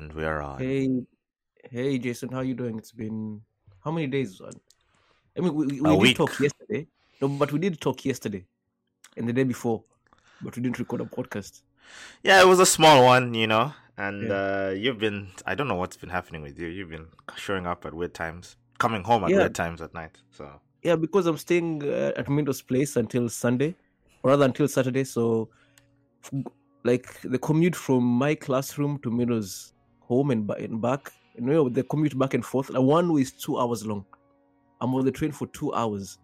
And we're on. Hey, hey, Jason, how you doing? It's been how many days? On? I mean, we, we, we did week. talk yesterday. No, but we did talk yesterday and the day before, but we didn't record a podcast. Yeah, it was a small one, you know. And uh, you've been, I don't know what's been happening with you. You've been showing up at weird times, coming home at Yeah. weird times at night. So, Yeah, because I'm staying uh, at Mindo's place until Sunday, or rather until Saturday. So, like the commute from my classroom to Mindo's home and, and back, you know, the commute back and forth, like one way is two hours long. I'm on the train for two hours.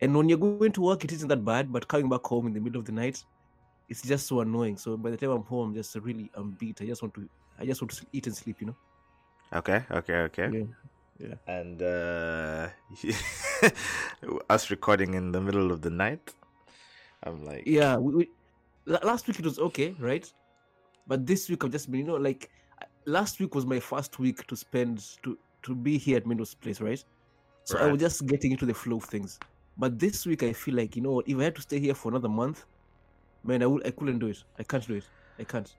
And when you're going to work, it isn't that bad, but coming back home in the middle of the night, it's just so annoying. So by the time I'm home, I'm just really I'm beat. I just want to I just want to eat and sleep, you know. okay, okay, okay. Yeah. Yeah. And uh, us recording in the middle of the night. I'm like, Yeah, we, we, last week it was okay, right? But this week I've just been, you know, like last week was my first week to spend to to be here at Mindo's place, right? So I was just getting into the flow of things. But this week I feel like, you know if I had to stay here for another month, man, I would I couldn't do it. I can't do it. I can't.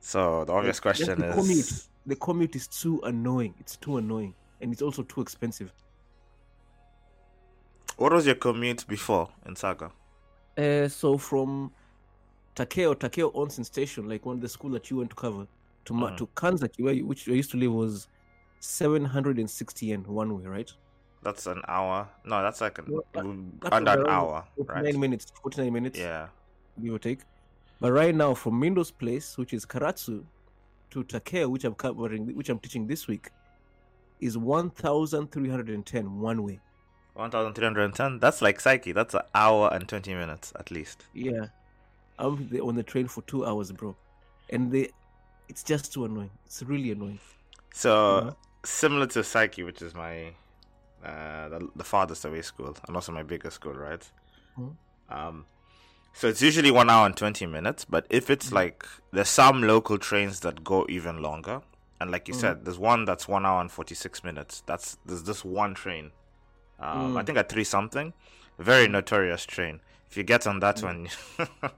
so the obvious Like, question the commute, is the commute is too annoying. It's too annoying. And it's also too expensive. what was your commute before in Saga? Uh, so from Takeo, Takeo Onsen Station, like one of the school that you went to cover, to Mhm. to Kanzaki, where you, which I used to live, was seven hundred and sixty yen one way, right? That's an hour. No, that's like an, that- mm, under an hour, right? minutes, forty-nine minutes, Yeah. give or take. But right now, from Mindo's place, which is Karatsu, to Takeo, which I'm covering, which I'm teaching this week, is one thousand three hundred and ten one way. 1310 that's like Saiki that's an hour and 20 minutes at least Yeah, I'm on the train for two hours, bro, and they, it's just too annoying. It's really annoying. so Yeah. similar to Saiki which is my uh the, the farthest away school and also my biggest school right Mhm. um so it's usually one hour and 20 minutes but if it's Mhm. like there's some local trains that go even longer and like you Mhm. said there's one that's one hour and 46 minutes that's there's this one train um i Mm. think at three something very notorious train if you get on that Mm. one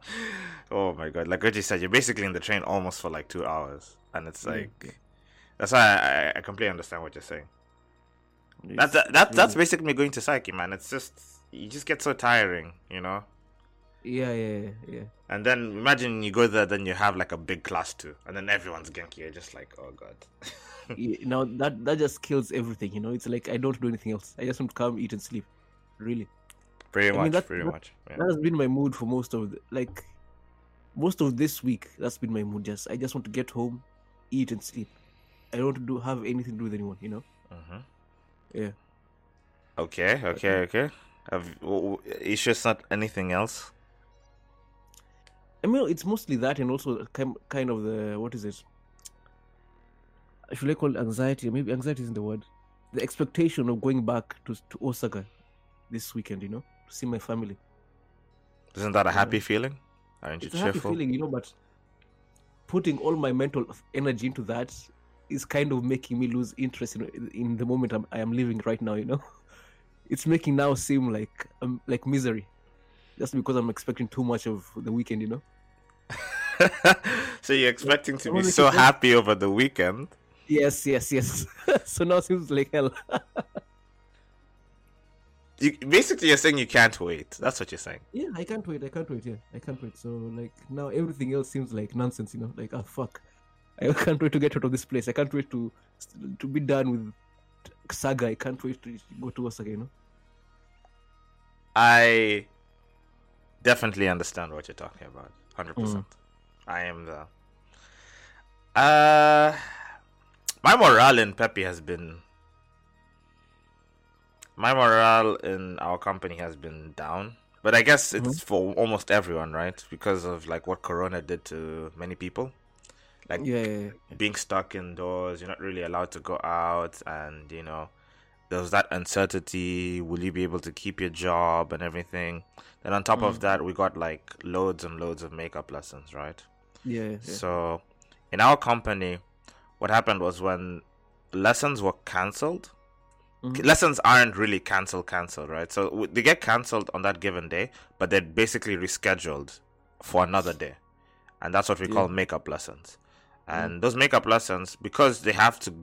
oh my god. Like Reggie said you're basically in the train almost for like two hours. And it's Yeah, like that's why I, I completely understand what you're saying. It's- that, that, that's basically going to Saiki man. It's just you just get so tiring you know? Yeah, yeah, yeah, yeah. and then imagine you go there then you have like a big class too. And then everyone's genki. You're just like oh god. Yeah, Now that that just kills everything, you know. It's like I don't do anything else. I just want to come, eat, and sleep. Really, pretty I mean, much that- pretty that- much yeah. that has been my mood for most of the, like most of this week. That's been my mood. Just I just want to get home, eat, and sleep. I don't want to do have anything to do with anyone, you know. Mhm. Yeah. okay okay okay have it's just not anything else I mean, it's mostly that, and also kind kind of the what is it? Should I call it anxiety? Maybe anxiety isn't the word. The expectation of going back to to Osaka this weekend, you know, to see my family. isn't that a Yeah. happy feeling aren't you it's a happy cheerful feeling, you know, but putting all my mental energy into that is kind of making me lose interest in, in the moment I'm, I am living right now, you know. It's making now seem like um, like misery, just because I'm expecting too much of the weekend, you know. so you're expecting to I be so happy over the weekend Yes, yes, yes. so now it seems like hell. You basically you're saying you can't wait that's what you're saying yeah, I can't wait. I can't wait. Yeah, I can't wait. So like now everything else seems like nonsense, you know. Like ah fuck, I can't wait to get out of this place. I can't wait to to be done with saga. I can't wait to go to Osaka, you know. I definitely understand what you're talking about. 100%. Mm. I am the. Uh, my morale in Pepe has been. My morale in our company has been down. But I guess it's Mhm. for almost everyone, right? Because of like what Corona did to many people. Like Yeah, yeah, yeah. being stuck indoors, you're not really allowed to go out, and you know, there was that uncertainty will you be able to keep your job and everything? Then, on top of Mm. that, we got like loads and loads of makeup lessons, right? yeah, yeah. So, in our company, what happened was when lessons were cancelled, Mhm. lessons aren't really cancelled, cancelled, right? So, w- they get cancelled on that given day, but they're basically rescheduled for another day. And that's what we Yeah. call makeup lessons. And those makeup lessons, because they have to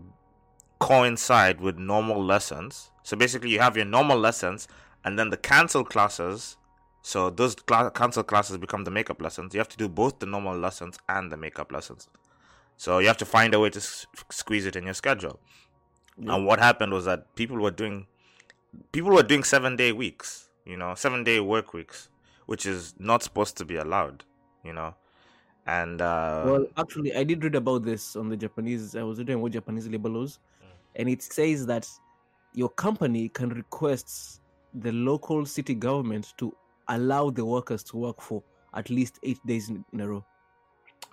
coincide with normal lessons. So basically, you have your normal lessons, and then the cancel classes. So those cla- cancel classes become the makeup lessons. You have to do both the normal lessons and the makeup lessons. So you have to find a way to s- squeeze it in your schedule. Yeah. And what happened was that people were doing people were doing seven day weeks, you know, seven day work weeks, which is not supposed to be allowed, you know. And uh Well, actually, I did read about this on the Japanese. I was reading what Japanese labor laws, and it says that your company can request the local city government to allow the workers to work for at least eight days in, in a row.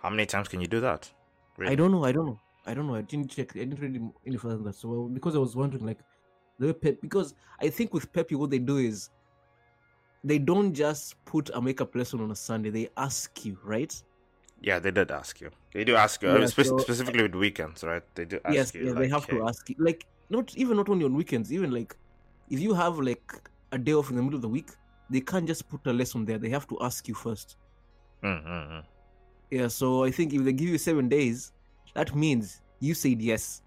how many times can you do that? I don't know. I don't know. I don't know. I didn't check. I didn't read any- further than that. So well, because I was wondering, like, the way Pep, because I think with Pepe, what they do is they don't just put a makeup lesson on a Sunday. They ask you, right? Yeah, they did ask you. They do ask you, Yeah, uh, spe- so- specifically with weekends, right? They do ask yes, you. yeah, they have hey, to ask you. Like, not even not only on weekends, even like if you have like a day off in the middle of the week, they can't just put a lesson there. They have to ask you first. mm, mm, mm. Yeah, so I think if they give you seven days, that means you said yes.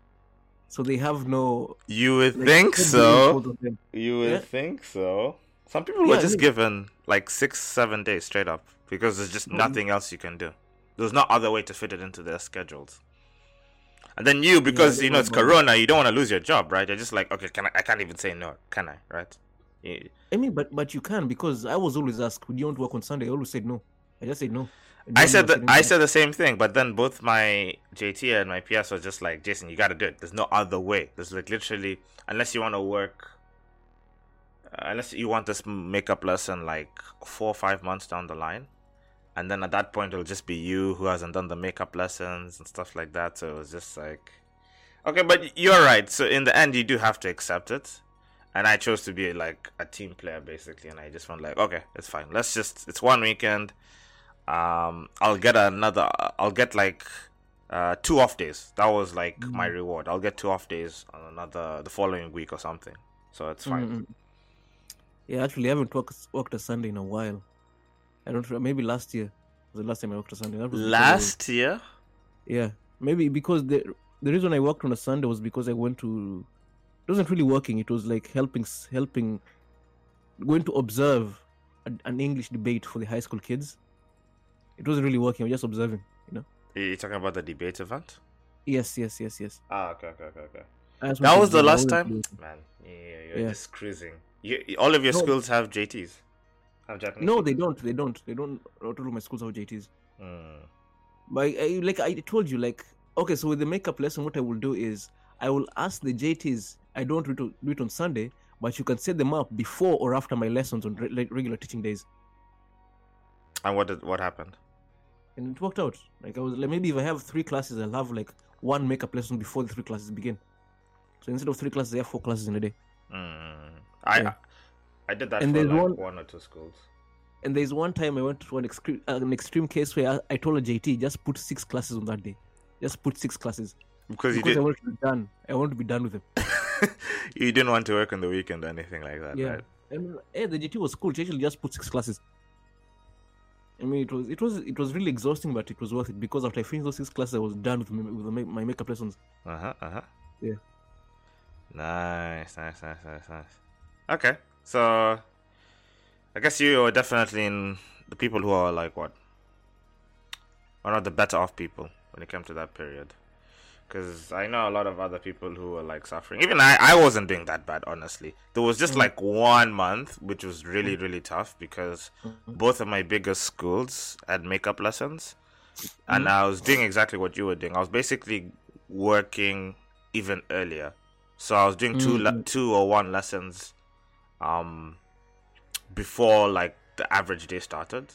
So they have no. You would like, think so. fault of them. You would Yeah. think so. Some people were just yeah. given like six, seven days straight up because there's just No, nothing else you can do. There's no other way to fit it into their schedules. And then you, because you know it's. Corona, you don't want to lose your job, right? You're just like, okay, can I? I can't even say no, can I? Right? I mean, but but you can because I was always asked, "Would you want to work on Sunday?" I always said no. I just said no. I said that I said the same thing, but then both my JT and my PS was just like, Jason, you got to do it. There's no other way. There's like literally, unless you want to work, uh, unless you want this makeup lesson like four or five months down the line, and then at that point it'll just be you who hasn't done the makeup lessons and stuff like that. So it was just like, okay, but you're right. So in the end, you do have to accept it. And I chose to be like a team player basically, and I just went like, okay, it's fine. Let's just it's one weekend um i'll get another i'll get like uh two off days that was like my Mm. reward i'll get two off days on another the following week or something so it's fine Mm, mm. Yeah, actually, I haven't worked worked a Sunday in a while. I don't. Maybe last year was the last time I worked a Sunday. That was because I was- last year Yeah, maybe because the the reason I worked on a Sunday was because I went to. It wasn't really working. It was like helping helping, going to observe an English debate for the high school kids. It wasn't really working. I was just observing. You know. you're talking about the debate event Yes, yes, yes, yes. ah okay okay okay okay that was the last time really- man yeah you're Yeah. just cruising you, all of your No. schools have jts have japanese No, they don't. They don't. They don't. Not all of my schools have JTs. Hmm. But I, like I told you, like okay, so with the makeup lesson, what I will do is I will ask the JTs. I don't do it, do it on Sunday, but you can set them up before or after my lessons on regular teaching days, and what did what happened and it worked out. Like I was like maybe if I have three classes, I'll have like one makeup lesson before the three classes begin. So instead of three classes, I have four classes in a day. Hmm. i Yeah. i did that And for like one- one or two schools And there's one time I went to an extreme, uh, an extreme case where I, I told a JT just put six classes on that day, just put six classes because because I want to be done. I want to be done with them. you didn't want to work on the weekend or anything like that Yeah. right And yeah, the JT was cool. She actually just put six classes. I mean, it was it was it was really exhausting, but it was worth it because after I finished those six classes, I was done with, my, with my makeup lessons. Uh huh. Uh huh. Yeah. Nice, nice, nice, nice, nice. Okay, so I guess you are definitely in the people who are like what? One of the better off people when it came to that period. Because I know a lot of other people who were like suffering. Even I, I wasn't doing that bad, honestly. There was just Mm. like one month, which was really, really tough because Mhm. both of my biggest schools had makeup lessons. And Mhm. I was doing exactly what you were doing. I was basically working even earlier. So I was doing two, le- two or one lessons um, before like the average day started.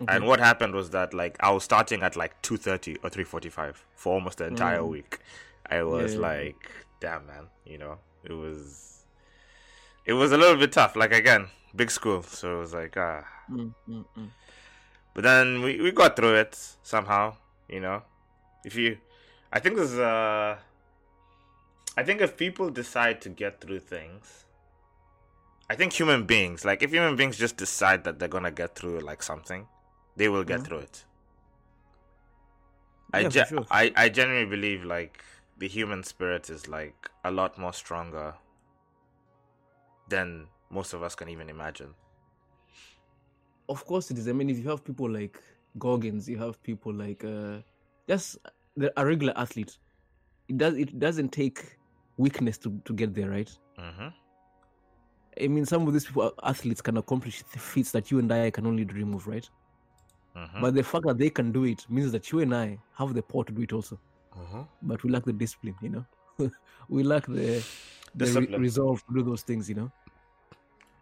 Okay. And what happened was that like I was starting at like two thirty or three forty five for almost the entire Mm. week. I was Yeah. like, damn man, you know, it was it was a little bit tough. Like again, big school, so it was like ah. Mm, mm, mm. But then we, we got through it somehow, you know. If you, I think there's uh, I think if people decide to get through things, I think human beings, like if human beings just decide that they're gonna get through like something, they will get through it. I, Yeah, ge- sure. I I genuinely believe like the human spirit is like a lot more stronger than most of us can even imagine. Of course it is. I mean, if you have people like Goggins, you have people like uh, just the, a regular athlete. It does. It doesn't take weakness to, to get there, right? hmm I mean, some of these people, athletes, can accomplish the feats that you and I can only dream of, right? Hmm But the fact that they can do it means that you and I have the power to do it also. hmm But we lack the discipline, you know. we lack the, the re- resolve to do those things, you know.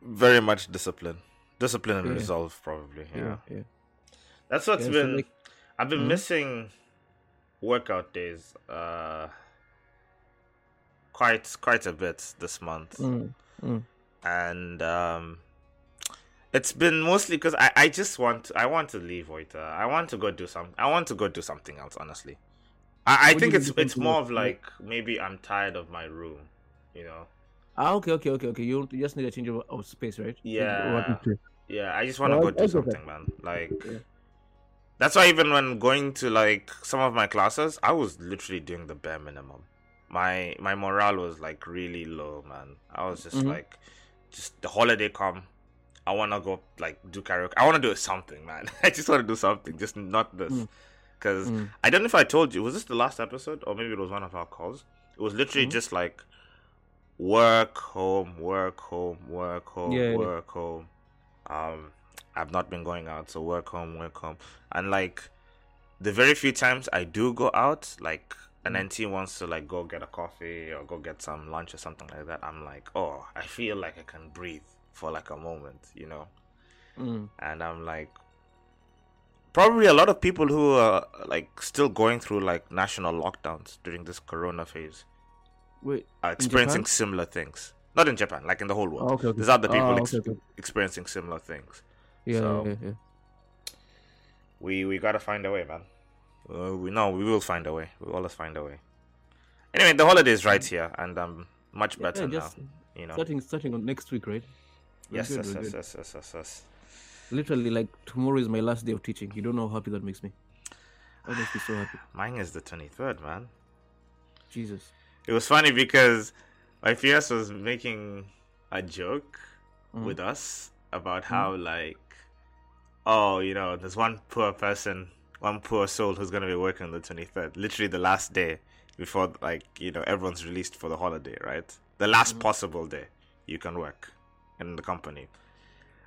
Very much discipline, discipline and Yeah. resolve, probably. Yeah, yeah. that's what's Yeah, so, been. like- I've been Mhm. missing workout days. Uh, quite quite a bit this month. Mm, mm. and um it's been mostly because I, I just want I want to leave Oita. I want to go do some I want to go do something else honestly. I, I think it's it's more of like maybe I'm tired of my room, you know. Ah, okay, okay, okay, okay. You just need a change of, of space, right? Yeah. Yeah, I just want to go do something, man. Like Yeah. that's why even when going to like some of my classes, I was literally doing the bare minimum. My my morale was like really low, man. I was just Mhm. like, just the holiday come. I want to go like do karaoke. I want to do something, man. I just want to do something, just not this. Mm. Because Mm. I don't know if I told you, was this the last episode or maybe it was one of our calls? It was literally Mhm. just like work, home, work, home, work, home, Yeah, yeah. work, home. Um, I've not been going out, so work, home, work, home. And like the very few times I do go out, like an Mm. NT wants to like go get a coffee or go get some lunch or something like that, I'm like, oh, I feel like I can breathe for like a moment, you know? Mm. and I'm like, probably a lot of people who are like still going through like national lockdowns during this Corona phase Wait. are experiencing similar things. Not in Japan, like in the whole world. Oh, okay, okay. There's other people Ah, ex- okay, okay. experiencing similar things. Yeah, So- yeah, yeah. We we gotta find a way, man. Uh, we know we will find a way. We'll always find a way. Anyway, the holiday is right here, and I'm much Yeah, better just now. You know. starting starting on next week, right? We're Yes, good, yes, yes, yes, yes, yes, yes. Literally, like tomorrow is my last day of teaching. You don't know how happy that makes me. That makes me so happy. Mine is the 23rd, man. Jesus. It was funny because my PS was making a joke Mhm. with us about how like oh you know there's one poor person one poor soul who's gonna be working on the 23rd literally the last day before like you know everyone's released for the holiday right the last possible day you can work in the company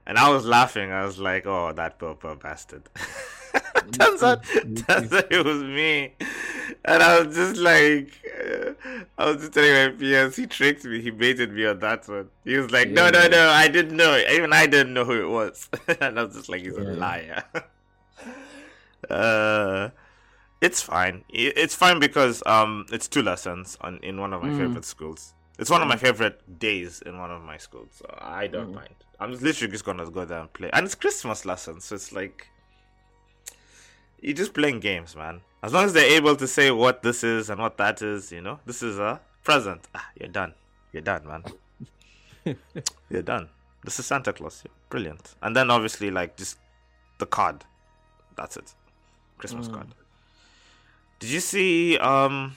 and I was laughing I was like oh that poor bastard turns out turns out it was me and I was just like, uh, I was just telling my PS, he tricked me, he baited me on that one. He was like, no, Yeah. no, no, I didn't know. Even I didn't know who it was. and I was just like, he's a liar. uh, it's fine. It's fine because um, it's two lessons on in one of my Mm. favorite schools. It's one of my favorite days in one of my schools, so I don't Mm. mind. I'm literally just gonna go there and play, and it's Christmas lesson, so it's like you're just playing games, man. As long as they're able to say what this is and what that is, you know, this is a present. Ah, you're done. You're done, man. you're done. This is Santa Claus. Yeah, brilliant. And then obviously, like, just the card. That's it. Christmas Mm. card. Did you see, um,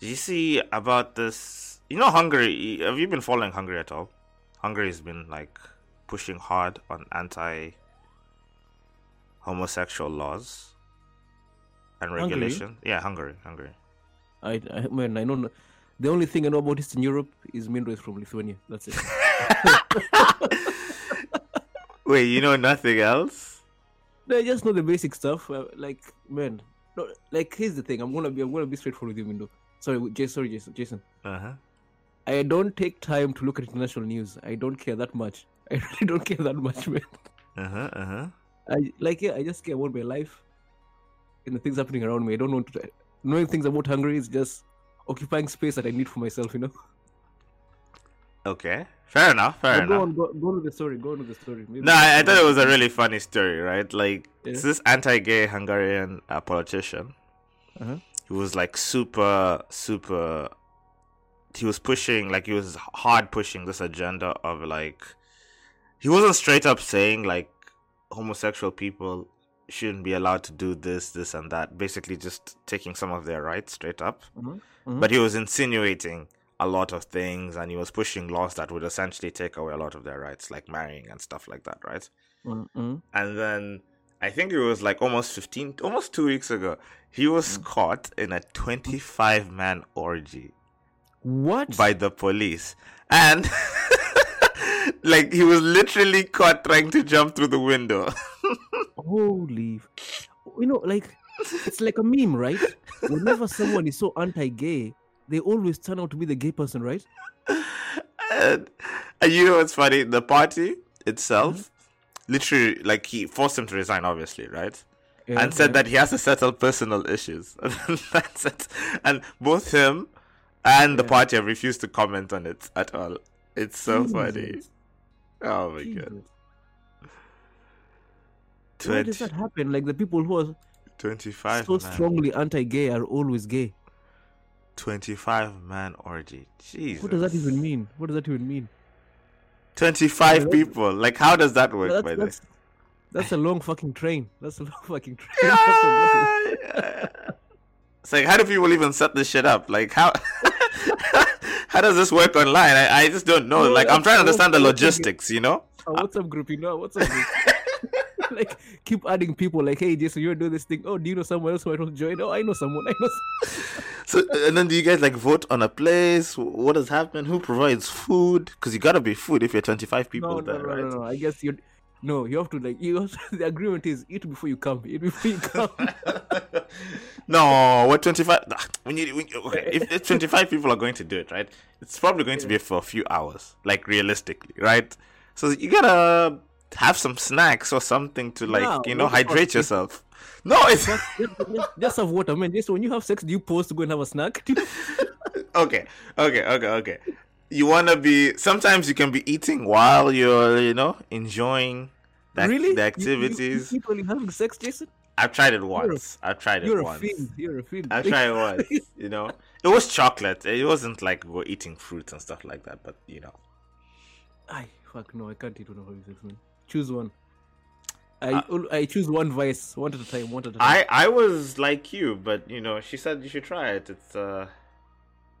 did you see about this? You know, Hungary. Have you been following Hungary at all? Hungary has been, like, pushing hard on anti homosexual laws and Hungary? regulation. Yeah, Hungary, Hungary. I, I man, I know. The only thing I know about Eastern Europe is Mindro from Lithuania. That's it. Wait, you know nothing else? No, I just know the basic stuff. Uh, like, man, no, like here's the thing. I'm gonna be, I'm gonna be straightforward with you, Mindo. Sorry, Jason. Sorry, Jason. Jason. Uh huh. I don't take time to look at international news. I don't care that much. I really don't care that much, man. Uh huh. Uh huh. I like, yeah, I just care about my life and the things happening around me. I don't want to knowing things about Hungary is just occupying space that I need for myself. You know. Okay, fair enough. Fair But go enough. on, go, go to the story. Go on to the story. Maybe No, I, I thought it was a really funny story, right? Like, Yeah. it's this anti-gay Hungarian uh, politician Uh-huh. He was like super, super. He was pushing, like, he was hard pushing this agenda of like, he wasn't straight up saying like homosexual people shouldn't be allowed to do this, this, and that. Basically, just taking some of their rights straight up. Mhm, mhm. But he was insinuating a lot of things, and he was pushing laws that would essentially take away a lot of their rights, like marrying and stuff like that, right? Mm, mm. And then I think it was like almost 15, almost two weeks ago, he was mm. caught in a 25 man orgy What? by the police. And like he was literally caught trying to jump through the window. Holy, you know, like it's like a meme, right? Whenever someone is so anti-gay, they always turn out to be the gay person, right? and, and you know what's funny? The party itself, mm-hmm. Literally, like he forced him to resign, obviously, right? Yeah, and said yeah. that he has to settle personal issues. And that's it. And both him and the Yeah. party have refused to comment on it at all. It's so funny. Oh my Jesus. god. Why does 20, that happen? Like the people who are 25 so man. strongly anti-gay are always gay. 25 man orgy. Jesus. What does that even mean? What does that even mean? 25 Yeah, people. Like, how does that work, That's, by the way? that's, that's a long fucking train. That's a long fucking train. That's a- Yeah. it's like, how do people even set this shit up? Like, how how does this work online? I, I just don't know. No, like, I'm trying to understand the logistics, you know? a WhatsApp group, you know, a WhatsApp group. like keep adding people. Like, hey, Jason, you're doing this thing. Oh, do you know someone else who I don't join? Oh, I know someone. I know. s- So, and then do you guys like vote on a place? What has happened Who provides food? Because you gotta be food if you're 25 people No, there, no, no, right? no, no. I guess you. No, you have to like. You to, the agreement is eat before you come. Eat before you come. no, what 25? Ah, When you, when you- okay, if, if 25 people are going to do it, right? It's probably going to be for a few hours, like realistically, right? So you gotta have some snacks or something to like, No, you know, what the fuck? hydrate yourself. No, it's just, just, just have water, man. Just when you have sex, do you pause to go and have a snack? Okay, okay, okay, okay. You wanna be? Sometimes you can be eating while you're, you know, enjoying the, really? the You- you- You, activities. on having sex, Jason? I've tried it once. I've tried it You're a once. fiend. You're a fiend. I tried it once. You know, it was chocolate. It wasn't like we're eating fruits and stuff like that. But you know, I fuck no, I can't eat one of these, man. Choose one. I Uh, I choose one vice, one at a time, one at a time. I I was like you, but you know, she said you should try it. It's uh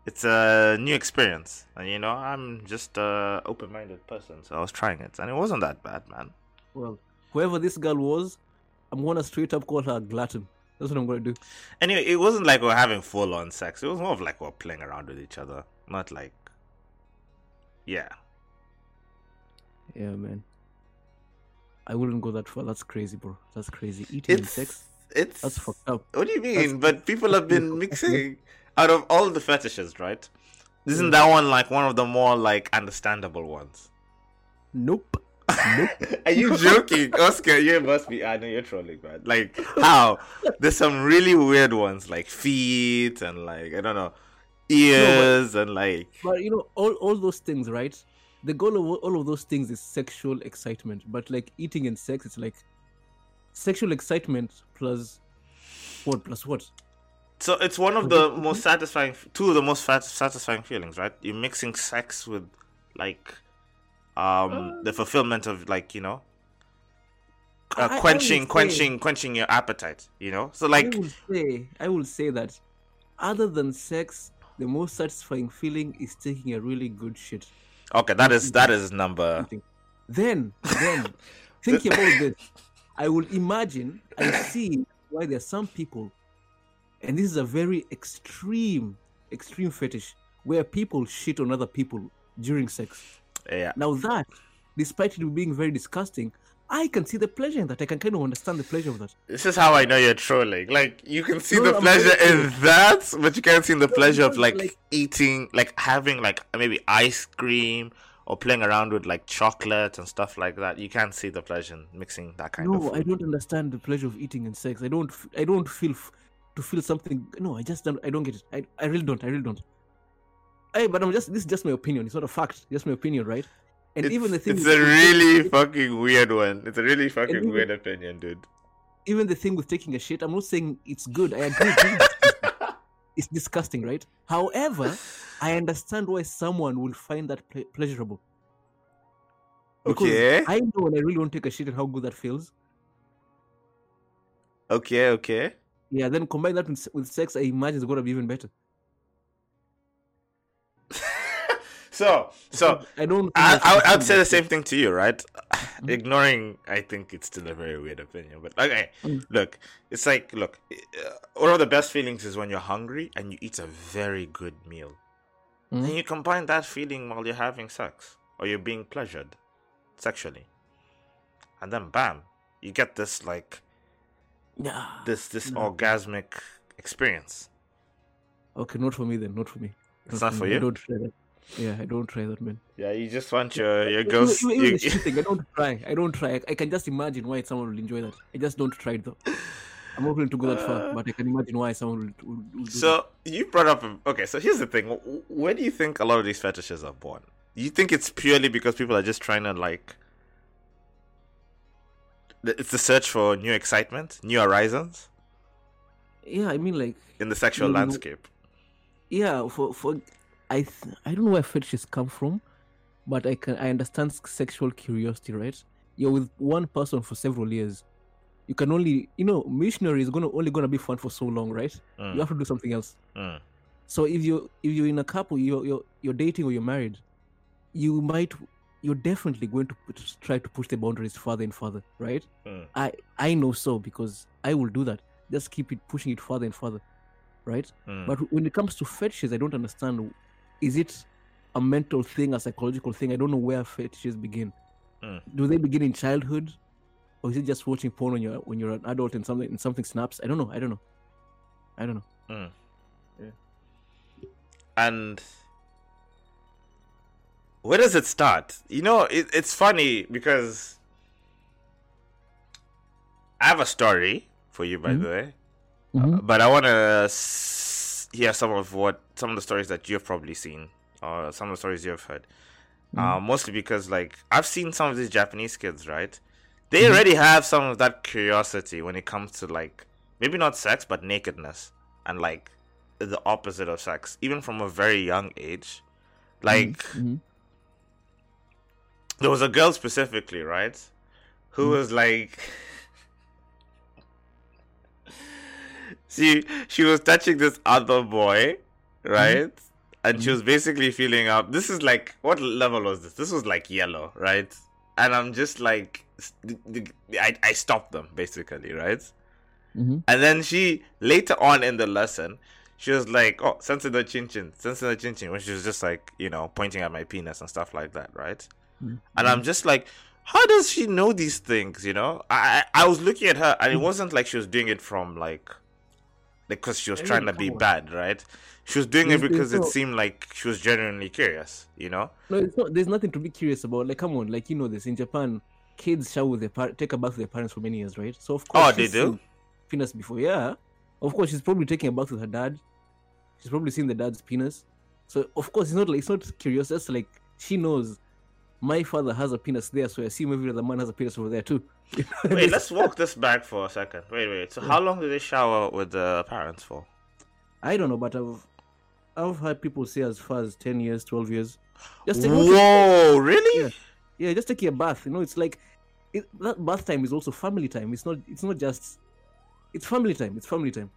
it's a new experience, and you know, I'm just a open-minded person, so I was trying it, and it wasn't that bad, man. Well, whoever this girl was, I'm gonna straight up call her glutton. That's what I'm gonna do. Anyway, it wasn't like we are having full-on sex. It was more of like we are playing around with each other, not like, yeah. Yeah, man. I wouldn't go that far. That's crazy, bro. That's crazy. Eating It's sex. it's That's fucked up. What do you That's- mean? But people have been really fucked up, mixing out of all the fetishes, right? Isn't that one like one of the more like understandable ones? Nope. Nope. Are you joking, Oscar? You must be. I know you're trolling, man. Like how? There's some really weird ones, like feet and like I don't know, ears and like. But you know, all all those things, right? The goal of all of those things is sexual excitement. But like eating and sex, it's like sexual excitement plus what plus what? So it's one of the most satisfying, two of the most satisfying feelings, right? You're mixing sex with like um the fulfillment of like you know I- uh, I quenching say- quenching quenching your appetite you know so like I will say, I will say that other than sex, the most satisfying feeling is taking a really good shit. Okay that is that is number. Then, then, thinking about this, I will imagine, I see why there are some people, and this is a very extreme, extreme fetish, where people shit on other people during sex. yeah Now that, despite it being very disgusting, I can see the pleasure in that. I can kind of understand the pleasure of that. this is how i know you're trolling like you can see No, the pleasure in that but you can't see the pleasure of like, like- eating like having like maybe ice cream or playing around with like chocolate and stuff like that you can't see the pleasure in mixing that kind of no. I don't understand the pleasure of eating and sex. I don't. I don't feel f- to feel something. No, I just don't. I don't get it. I, I really don't. I really don't. Hey, but I'm just. This is just my opinion. It's not a fact. Just my opinion, right? And it's, even the thing. it's a really taking- fucking weird one it's a really fucking even- weird opinion dude even the thing with taking a shit. I'm not saying it's good. I agree. it's disgusting. it's disgusting, right? However, I understand why someone will find that ple- pleasurable. Because Okay. I know when I really want to take a shit and how good that feels. Okay, okay. Yeah, then combine that with, with sex, I imagine it's gonna be even better. So, so I don't. I, I, I'd say the same thing to you, right? Mhm. Ignoring, I think it's still a very weird opinion, but okay. Mm. Look, it's like, look, uh, one of the best feelings is when you're hungry and you eat a very good meal. Mhm. And you combine that feeling while you're having sex or you're being pleasured sexually. And then bam, you get this like Yeah. this this No. orgasmic experience. Okay, not for me then. Not for me. It's not for me. I you? don't try that. Yeah, I don't try that, man. Yeah, you just want your your Even- ghost. even- even you- the shitting, I don't try. I don't try. I, I can just imagine why someone will enjoy that. I just don't try it though. I'm not willing to go that far, Uh, but I can imagine why someone will, will, will do that. So you brought up a- okay. So here's the thing: where do you think a lot of these fetishes are born? You think it's purely because people are just trying to like? It's the search for new excitement, new horizons Yeah, I mean, like, in the sexual landscape. yeah, for for I th- I don't know where fetishes come from, but I can I understand sexual curiosity, right? You're with one person for several years. You can only, you know, missionary is gonna only gonna be fun for so long, right? You Mm, have to do something else. mm, So if you if you're in a couple, you're you're, you're dating or you're married, you might you're definitely going to put, try to push the boundaries further and further, right? mm, I I know so because I will do that. Just keep it pushing it further and further, right? mm. But when it comes to fetishes, I don't understand. Is it a mental thing, a psychological thing? I don't know where fetishes begin. Mm. Do they begin in childhood, or is it just watching porn when you're when you're an adult and something and something snaps? I don't know. I don't know. I don't know. Mm. Yeah. And where does it start? You know, it, it's funny because I have a story for you, by Mhm. the way, Mhm. but I want to s- hear some of what some of the stories that you've probably seen or some of the stories you've heard. Uh, mostly because, like, I've seen some of these Japanese kids, right? They Mhm. already have some of that curiosity when it comes to like maybe not sex, but nakedness and like the opposite of sex, even from a very young age. Like Mhm. there was a girl specifically, right, who Mhm. was like. See, she was touching this other boy, right? And she Mhm. was basically feeling up. This is like, what level was this? This was like yellow, right? And I'm just like, s- the- the- I, I stopped them basically, right? Mm-hmm. And then she, later on in the lesson, she was like, oh, sense the chin chin, sense the chin chin, when she was just like, you know, pointing at my penis and stuff like that, right? Mhm. And I'm just like, how does she know these things? You know, I I was looking at her, and it Mhm. wasn't like she was doing it from like, because she was trying to be bad, right? She was doing it because it seemed like she was genuinely curious. You know? No, it's not. There's nothing to be curious about. Like, come on, like you know this in Japan, kids shower with their par- take a bath with their parents for many years, right? So of oh, course, Oh, they do? penis before. Yeah, of course, she's probably taking a bath with her dad. She's probably seen the dad's penis. So of course, it's not like it's not curious. That's like she knows. My father has a penis there, so I assume every other man has a penis over there too. Wait, let's walk this back for a second. Wait, wait. So Yeah. how long did they shower with the parents for? I don't know, but I've I've heard people say as far as ten years, twelve years. Just take, Whoa, really? Yeah. yeah, just take a bath. You know, it's like it, that bath time is also family time. It's not. It's not just. It's family time. It's family time.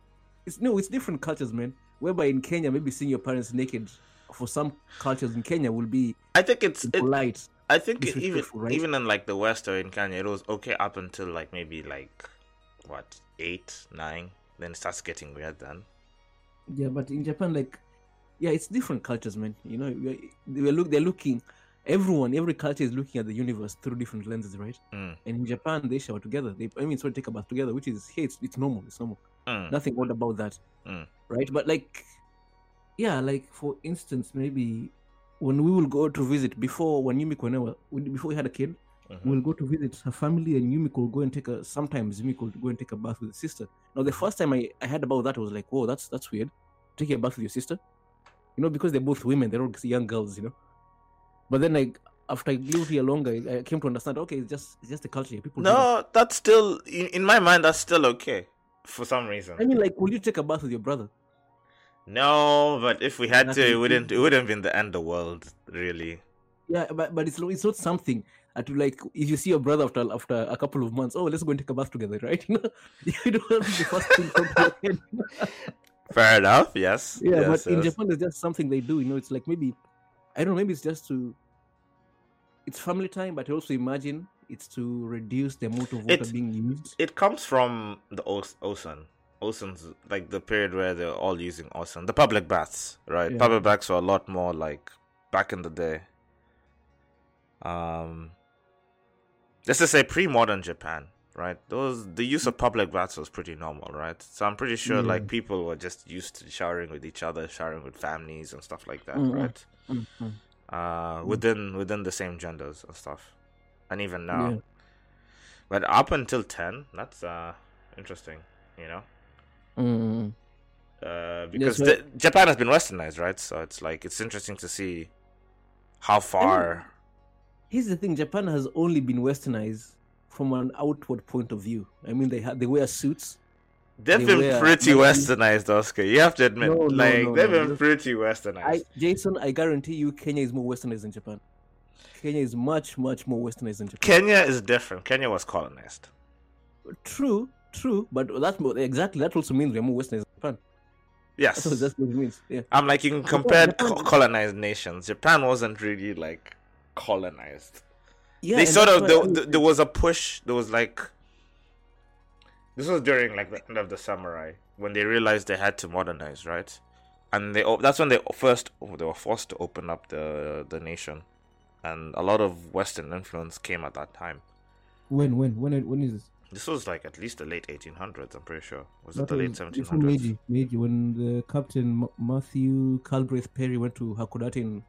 It's no. It's different cultures, man. Whereby in Kenya, maybe seeing your parents naked for some cultures in Kenya will be I think it's it, polite. I think even right? even in like the West or in Kenya, it was okay up until like maybe like what eight, nine. Then it starts getting weird. Then Yeah, but in Japan, like, yeah, it's different cultures, man. You know, we're, we're look. They're looking. Everyone, every culture is looking at the universe through different lenses, right? Mm. And in Japan, they shower together. They, I mean, sorry, take a bath together, which is hey, it's, it's normal. It's normal. Mm. nothing odd about that Mm. right but like yeah like for instance maybe when we will go to visit before when Yumiko I before we had a kid Mhm. we'll go to visit her family and Yumiko will go and take a sometimes Yumiko will go and take a bath with her sister now the first time I, I heard about that I was like whoa that's that's weird taking a bath with your sister you know because they're both women they're all young girls you know but then like after I lived here longer I came to understand okay it's just it's just the culture here. people that. No, that's still in, in my mind. That's still okay for some reason. I mean like will you take a bath with your brother no, but if we had to, it wouldn't. It wouldn't been the end of the world, really. Yeah, but but it's not, it's not something to like, if you see your brother after after a couple of months, oh, let's go and take a bath together, right? You don't have the first thing come to your head. Fair enough. Yes. Yeah, yes, but in. Japan, it's just something they do. You know, it's like maybe I don't know. Maybe it's just to it's family time, but I also imagine it's to reduce the amount of water It's- being used. it comes from the Ocean. Ocean's like the period where they're all using Ocean. The public baths, right? Yeah. Public baths were a lot more like back in the day. Um, let's just say pre-modern Japan, right? Those the use of public baths was pretty normal, right? So I'm pretty sure Yeah. like people were just used to showering with each other, showering with families and stuff like that, Mhm. right? Mhm. Uh, within within the same genders and stuff, and even now. Yeah. But up until ten, that's uh interesting, you know. Mm. Uh, because so- the- Japan has been westernized, right? So it's like it's interesting to see how far. Here's the thing: Japan has only been westernized from an outward point of view. I mean, they ha- they wear suits. They've they been were- pretty no, westernized, Oscar. You have to admit, No, no, like no, they've no. been pretty westernized. I, Jason, I guarantee you, Kenya is more westernized than Japan. Kenya is much, much more westernized than Japan. Kenya is different. Kenya was colonized. True, true, but that's exactly that also means we're more westernized than Japan. Yes, That's what, that's what it means. Yeah. I'm like you can compare co- colonized nations. Japan wasn't really like colonized. Yeah, they sort of there, I- there- there was a push. There was like this was during like the end of the samurai when they realized they had to modernize, right? And they that's when they first they were forced to open up the the nation, and a lot of Western influence came at that time. when, when, when, when is this? This was like at least the late 1800s. I'm pretty sure. Was it the late 1700s? before Meiji, Meiji, when the captain M- Matthew Calbraith Perry went to Hakodate in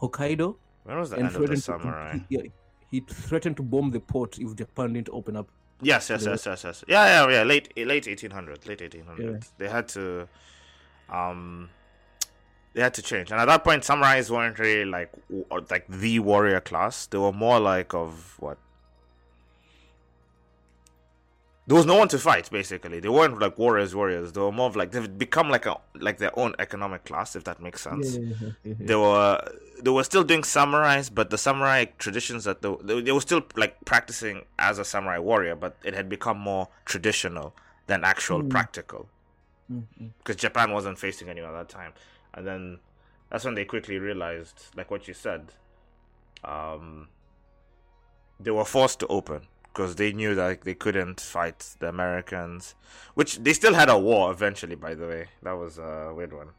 Hokkaido When was the end of the threatened to, he, yeah, he threatened to bomb the port if Japan didn't open up. Yes, yes, yes, yes, yes. Yeah, yeah, yeah. Late, late 1800s. Late 1800s. They had to, um, they had to change. And at that point, samurais weren't really like like the warrior class. They were more like of what? There was no one to fight. Basically, they weren't like warriors. Warriors. They were more of like they've become like a like their own economic class, if that makes sense Yeah, they were they were still doing samurais, but the samurai traditions that they, they, they were still like practicing as a samurai warrior, but it had become more traditional than actual Mm. practical Mm, mm. because Japan wasn't facing anyone at that time, and then that's when they quickly realized, like what you said, um, they were forced to open because they knew that they couldn't fight the Americans, which they still had a war eventually. By the way, that was a weird one.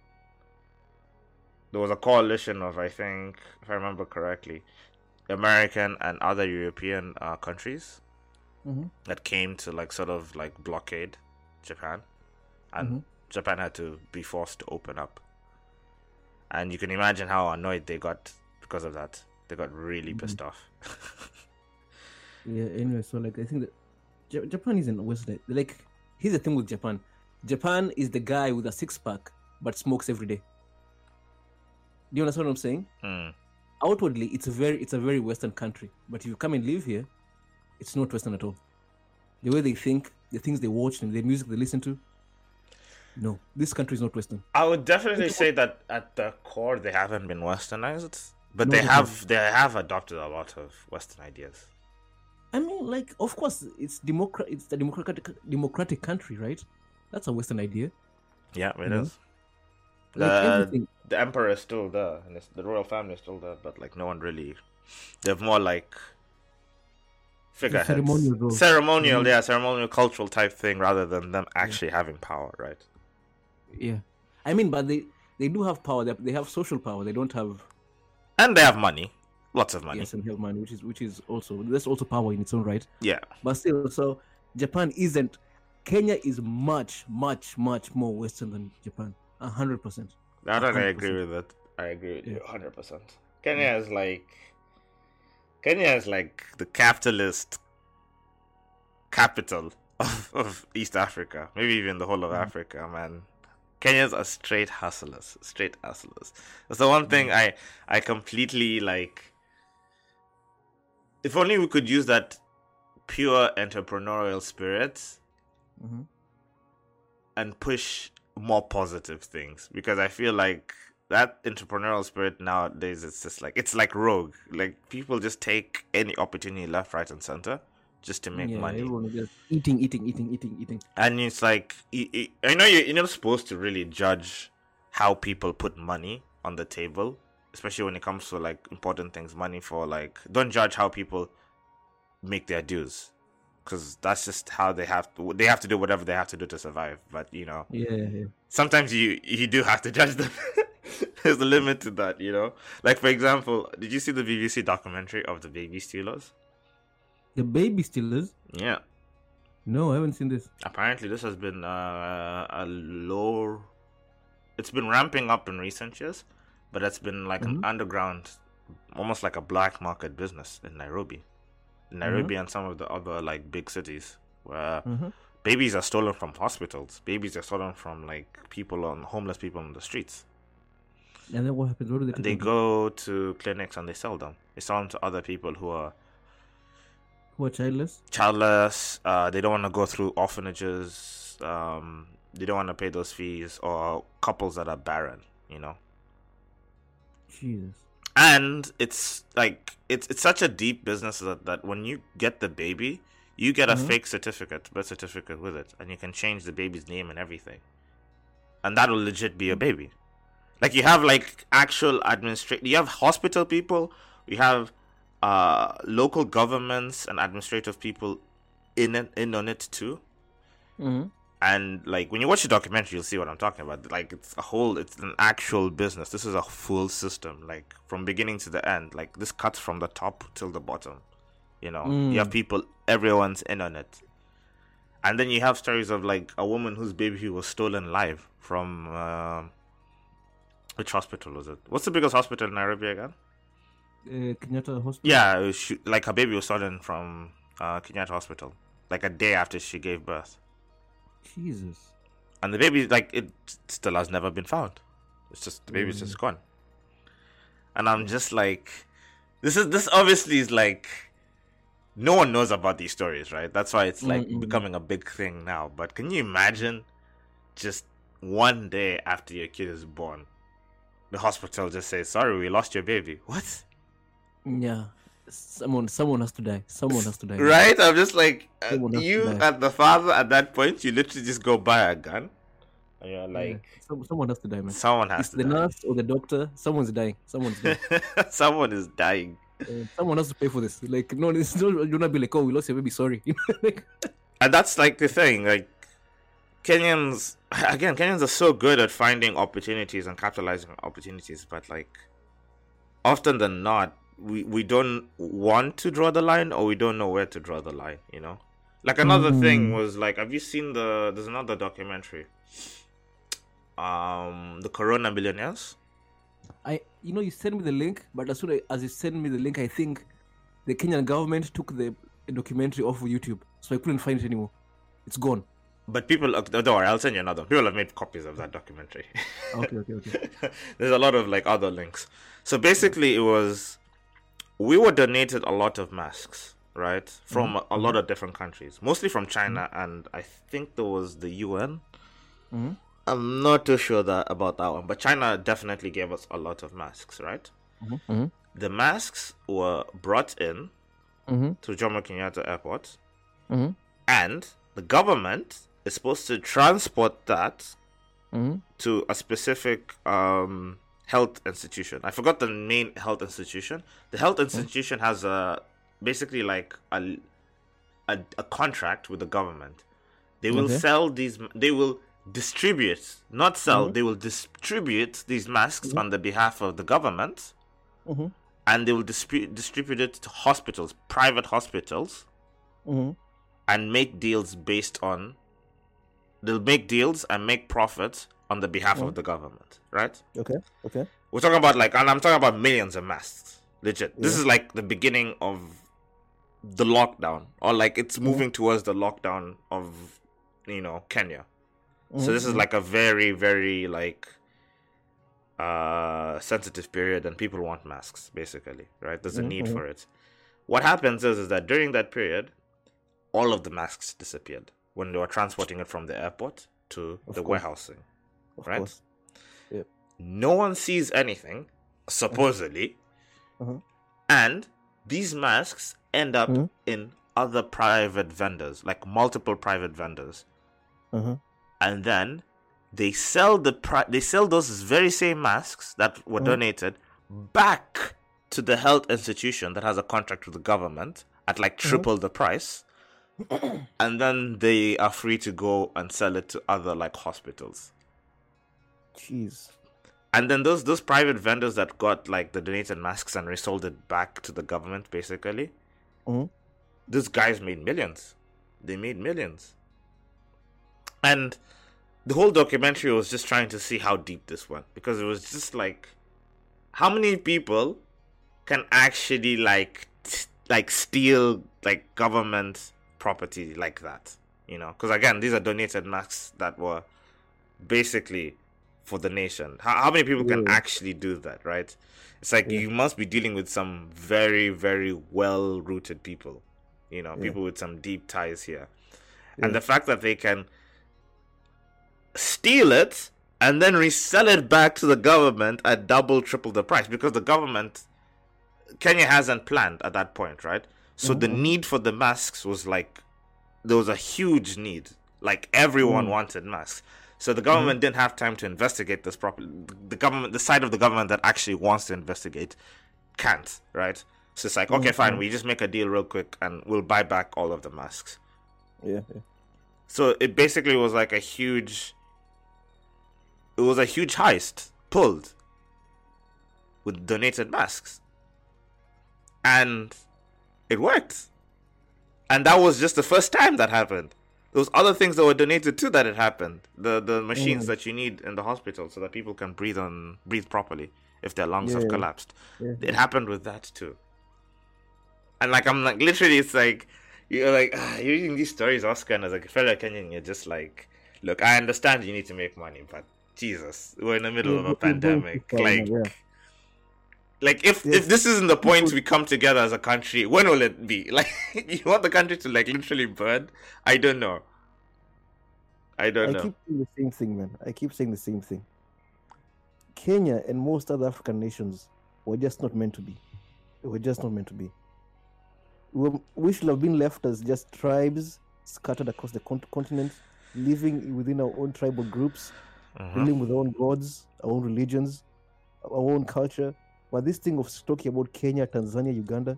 There was a coalition of, I think, if I remember correctly, American and other European uh, countries Mhm. that came to like sort of like blockade Japan, and Mhm. Japan had to be forced to open up. And you can imagine how annoyed they got because of that. They got really Mhm. pissed off. Yeah. Anyway, so like I think that Japan isn't Western. Like here's the thing with Japan. Japan is the guy with a six pack but smokes every day. Do you understand what I'm saying? Hmm. Outwardly, it's a very it's a very Western country, but if you come and live here, it's not Western at all. The way they think, the things they watch, and the music they listen to. No, this country is not Western. I would definitely say that at the core they haven't been westernized, but No, they they have they have adopted a lot of Western ideas. I mean, like, of course, it's democrat. It's the democratic democratic country, right? That's a Western idea. Yeah, it is. Like The the emperor is still there, and it's, the royal family is still there, but like no one really. They're more like figureheads, ceremonial ceremonial, Mhm. yeah, ceremonial, cultural type thing, rather than them actually having power, right? Yeah, I mean, but they they do have power. They, they have social power. They don't have And they have money, lots of money. yes and health money, which is which is also that's also power in its own right. Yeah, But still, so Japan isn't. Kenya is much, much, much more Western than Japan. A hundred percent. I don't. 100%. agree with that. I agree with you, hundred percent. Kenya is like, Kenya is like the capitalist capital of, of East Africa, maybe even the whole of Mhm. Africa, man. Kenyans are straight hustlers, straight hustlers. That's the one thing I I completely like. If only we could use that pure entrepreneurial spirit hmm and push more positive things because I feel like that entrepreneurial spirit nowadays it's just like it's like rogue. Like people just take any opportunity left, right, and center just to make yeah, money. everyone just eating, eating, eating, eating, eating. And it's like I know you're not supposed to really judge how people put money on the table, especially when it comes to like important things. Money for like don't judge how people make their dues because that's just how they have to. They have to do whatever they have to do to survive. But you know, Yeah, yeah. sometimes you you do have to judge them. There's a limit to that, you know. Like for example, did you see the BBC documentary of the baby stealers? The baby stealers. Yeah. No, I haven't seen this. Apparently, this has been uh, a low. It's been ramping up in recent years, but it's been like an Mhm. underground, almost like a black market business in Nairobi, in Nairobi and some of the other like big cities where Mm-hmm. babies are stolen from hospitals. Babies are stolen from like people on homeless people on the streets. And then what happens? What do they? Do they go to clinics and they sell them. They sell them to other people who are Who are childless? childless. Uh, they don't want to go through orphanages. Um, they don't want to pay those fees, or couples that are barren. You know, Jesus. and it's like it's it's such a deep business that, that when you get the baby, you get a Mhm. fake certificate, birth certificate with it, and you can change the baby's name and everything, and that'll legit be your baby. Like you have like actual administrative, you have hospital people, you have uh local governments and administrative people in it, in on it too. Mm-hmm. And like when you watch the documentary, you'll see what I'm talking about. Like it's a whole, it's an actual business. This is a full system, like from beginning to the end. Like this cuts from the top till the bottom. You know, you have Mm. people, everyone's in on it. And then you have stories of like a woman whose baby was stolen live from uh, which hospital was it? What's the biggest hospital in Nairobi again? Uh, Kenyatta Hospital. Yeah, she, like her baby was stolen from uh, Kenyatta Hospital, like a day after she gave birth. Jesus. and the baby like it still has never been found. It's just the baby's just mm. gone. And i'm just like this is this obviously is like no one knows about these stories right? That's why it's like Mm-mm. becoming a big thing now. But can you imagine just one day after your kid is born the hospital just says sorry we lost your baby. What? Yeah. Someone, someone has to die. Someone has to die. right i'm just like uh, Someone has to you at the father at that point you literally just go buy a gun and you're Yeah. like Some, someone has to die, man. someone has It's to the die. nurse or the doctor. Someone's dying. Someone's dying. Someone is dying. Uh, someone has to pay for this. Like, no, it's not. You're not be like, oh, we lost your baby. Sorry. like, And that's like the thing. Like Kenyans again, Kenyans are so good at finding opportunities and capitalizing on opportunities, but like often than not, we, we don't want to draw the line or we don't know where to draw the line, you know? Like another thing Mm. was like have you seen the there's another documentary. Um the Corona Millionaires? I, you know, you send me the link, but as soon as you send me the link, I think the Kenyan government took the documentary off of YouTube, so I couldn't find it anymore. It's gone. But people, don't worry, I'll send you another. People have made copies of that documentary. Okay, okay, okay. There's a lot of like other links. So basically, it was we were donated a lot of masks, right, from a, a lot mm-hmm. of different countries, mostly from China, mm-hmm. and I think there was the UN. hmm I'm not too sure that about that one, but China definitely gave us a lot of masks, right? hmm The masks were brought in to Jomo Kenyatta Airport, and the government is supposed to transport that to a specific um, health institution. I forgot the main health institution. The health institution has a basically like a a, a contract with the government. They will Okay. sell these. They will distribute, not sell. Mhm. They will distribute these masks on the behalf of the government, hmm and they will distribute distribute it to hospitals, private hospitals, hmm and make deals based on. They'll make deals and make profits on the behalf of Mhm. the government, right? Okay, okay. We're talking about like, and I'm talking about millions of masks. Legit. This is like the beginning of the lockdown, or like it's moving towards the lockdown of, you know, Kenya. So this is Mhm. like a very, very like uh sensitive period, and people want masks, basically, right? There's a need Mhm. for it. What happens is, is that during that period, all of the masks disappeared when they were transporting it from the airport to Of the course. warehousing Of right? course. No one sees anything, supposedly. Uh-huh. And these masks end up Mhm. in other private vendors, like multiple private vendors. Uh-huh. And then they sell the pri- they sell those very same masks that were Mhm. donated back to the health institution that has a contract with the government at like triple the price. and then they are free to go and sell it to other like hospitals. Jeez. And then those those private vendors that got like the donated masks and resold it back to the government, basically, Mhm. those guys made millions. They made millions. And the whole documentary was just trying to see how deep this went because it was just like, how many people can actually like t- like steal like government property like that? You know, because again, these are donated masks that were basically for the nation. How, how many people can Yeah. actually do that, right? It's like Yeah. you must be dealing with some very, very well rooted people, you know, Yeah. people with some deep ties here. Yeah. And the fact that they can steal it and then resell it back to the government at double, triple the price because the government, Kenya hasn't planned at that point, right? So the Mhm. need for the masks was like, there was a huge need. Like everyone Mm. wanted masks. So the government didn't have time to investigate this properly. The government, the side of the government that actually wants to investigate, can't, right? So it's like, okay, fine, Mhm. we just make a deal real quick and we'll buy back all of the masks. Yeah. yeah. So it basically was like a huge. It was a huge heist pulled with donated masks, and it worked. And that was just the first time that happened. Was other things that were donated too that it happened. The the machines Mm. that you need in the hospital so that people can breathe on breathe properly if their lungs Yeah, have collapsed. Yeah. It happened with that too. And like I'm like literally, it's like you're like ah, you're reading these stories, Oscar, and as a fellow Kenyan, you're just like, look, I understand you need to make money, but Jesus, we're in the middle of a we're going too pandemic. Like. Like if Yeah. if this isn't the point we come together as a country, when will it be? Like, you want the country to like literally burn? I don't know. I don't I know. I keep saying the same thing, man. I keep saying the same thing. Kenya and most other African nations were just not meant to be. They were just not meant to be. We, we should have been left as just tribes scattered across the con- continent, living within our own tribal groups, Mhm. dealing with our own gods, our own religions, our own culture. But this thing of talking about Kenya, Tanzania, Uganda,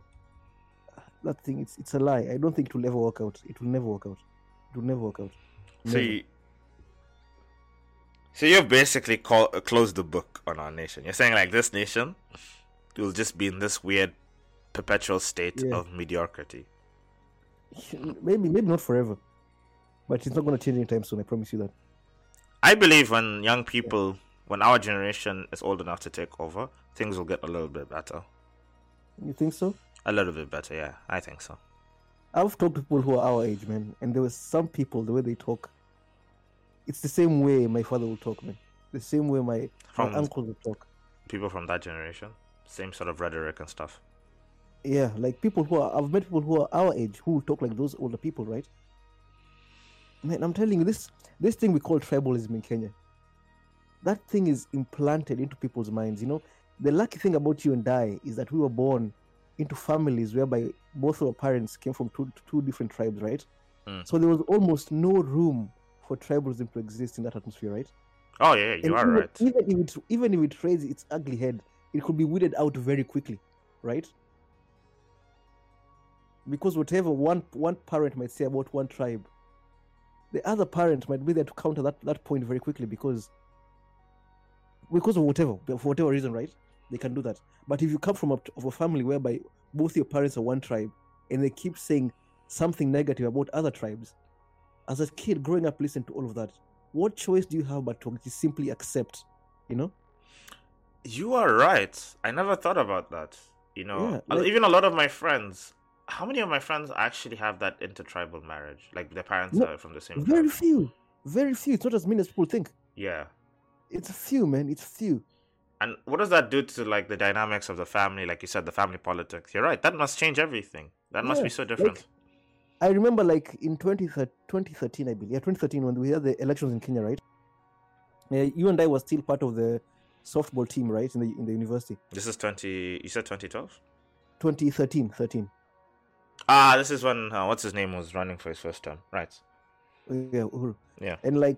that thing, it's, it's a lie. I don't think it will ever work out. It will never work out. It will never work out. So Never. you, so you've basically call, uh, closed the book on our nation. You're saying like this nation will just be in this weird perpetual state Yeah. of mediocrity. maybe maybe not forever but it's not going to change anytime soon i promise you that I believe when young people, when our generation is old enough to take over, things will get a little bit better. you think so A little bit better, yeah. I think so. i've talked to people who are our age man and there was some people the way they talk it's the same way my father will talk man the same way my, From my uncle will talk people from that generation, same sort of rhetoric and stuff. yeah like people who are i've met people who are our age who talk like those older people right man i'm telling you this this thing we call tribalism in kenya that thing is implanted into people's minds you know the lucky thing about you and i is that we were born into families whereby both our parents came from two, two different tribes right Mm. so there was almost no room for tribalism to exist in that atmosphere right Oh yeah, you and are even, right. even if it even if it raises its ugly head it could be weeded out very quickly right because whatever one one parent might say about one tribe the other parent might be there to counter that, that point very quickly because because of whatever for whatever reason right they can do that but if you come from a, of a family whereby both your parents are one tribe and they keep saying something negative about other tribes as a kid growing up listening to all of that what choice do you have but to simply accept you know You are right. I never thought about that. You know, Yeah, like- even a lot of my friends. How many of my friends actually have that intertribal marriage? Like their parents No, are from the same. very tribe? few very few it's not as many as people think Yeah. It's a few man it's a few And what does that do to like the dynamics of the family? Like you said, the family politics. You're right. That must change everything. That must be so different. i remember like in 20, 2013 i believe yeah 2013 when we had the elections in kenya right yeah, you and i were still part of the softball team, right, in the in the university. This is 20. You said 2012. 2013, 13. Ah, this is when uh, what's his name was running for his first term, right? Yeah, Uhuru. Yeah. And like,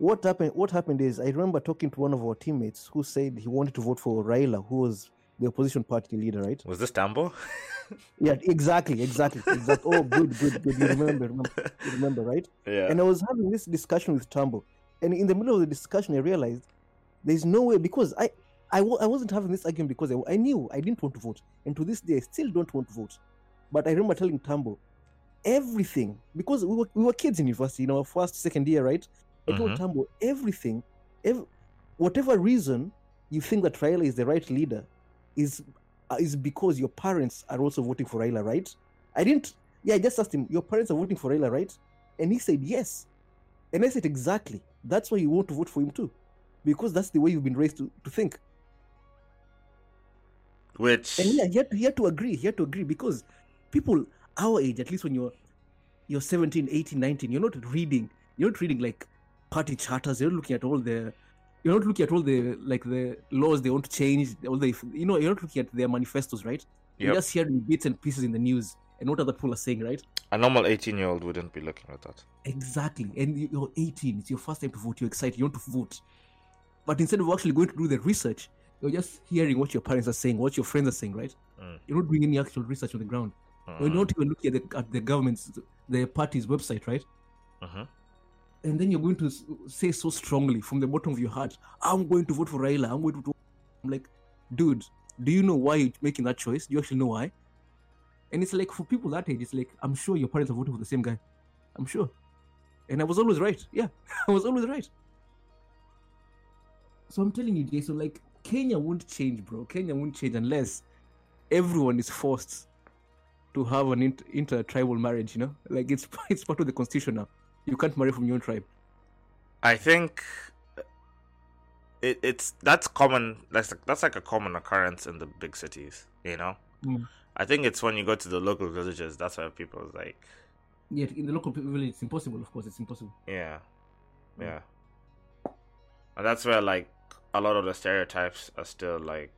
what happened? What happened is, I remember talking to one of our teammates who said he wanted to vote for Raila, who was the opposition party leader, right? Was this Tambo? Yeah, exactly, exactly, exactly. Oh, good, good, good. You remember, remember, you remember, right? yeah. And I was having this discussion with Tambo, and in the middle of the discussion, I realized there's no way because I, I, I wasn't having this argument because I, I knew I didn't want to vote, and to this day, I still don't want to vote. But I remember telling Tambo everything because we were, we were kids in university, you know, first, second year, right? I told Mhm. Tambo everything, ev- whatever reason you think that Raila is the right leader, is uh, is because your parents are also voting for Raila, right? I didn't. Yeah, I just asked him, your parents are voting for Raila, right? And he said yes. And I said exactly. That's why you want to vote for him too, because that's the way you've been raised to, to think. Which And yeah, he had, he had to agree. He had to agree because people our age, at least when you're you're 17, 18, 19, you're not reading. You're not reading like party charters. You're not looking at all the. You're not looking at all the like the laws they want to change. All the you know you're not looking at their manifestos, right? You're just hearing bits and pieces in the news and what other people are saying, right? a normal 18 year old wouldn't be looking at that. Exactly. And you- you're 18. It's your first time to vote. You're excited. You want to vote. But instead of actually going to do the research, you're just hearing what your parents are saying, what your friends are saying, right? Mm. You're not doing any actual research on the ground. You're Mhm. not even looking at the, at the government's, the party's website, right? Mhm. And then you're going to say so strongly from the bottom of your heart, I'm going to vote for Raila. I'm going to vote. I'm like, dude, do you know why you're making that choice? Do you actually know why? And it's like for people that age, it's like, I'm sure your parents are voting for the same guy. I'm sure. And I was always right. Yeah, I was always right. So I'm telling you, Jason, like Kenya won't change, bro. Kenya won't change unless everyone is forced to have an inter- inter-tribal marriage. You know, like it's it's part of the constitution now. You can't marry from your own tribe. I think it, it's that's common. That's like, that's like a common occurrence in the big cities. You know, Mm. I think it's when you go to the local villages that's where people is like, Yeah, in the local village, it's impossible. Of course, it's impossible. yeah, Mm. yeah, and that's where like a lot of the stereotypes are still like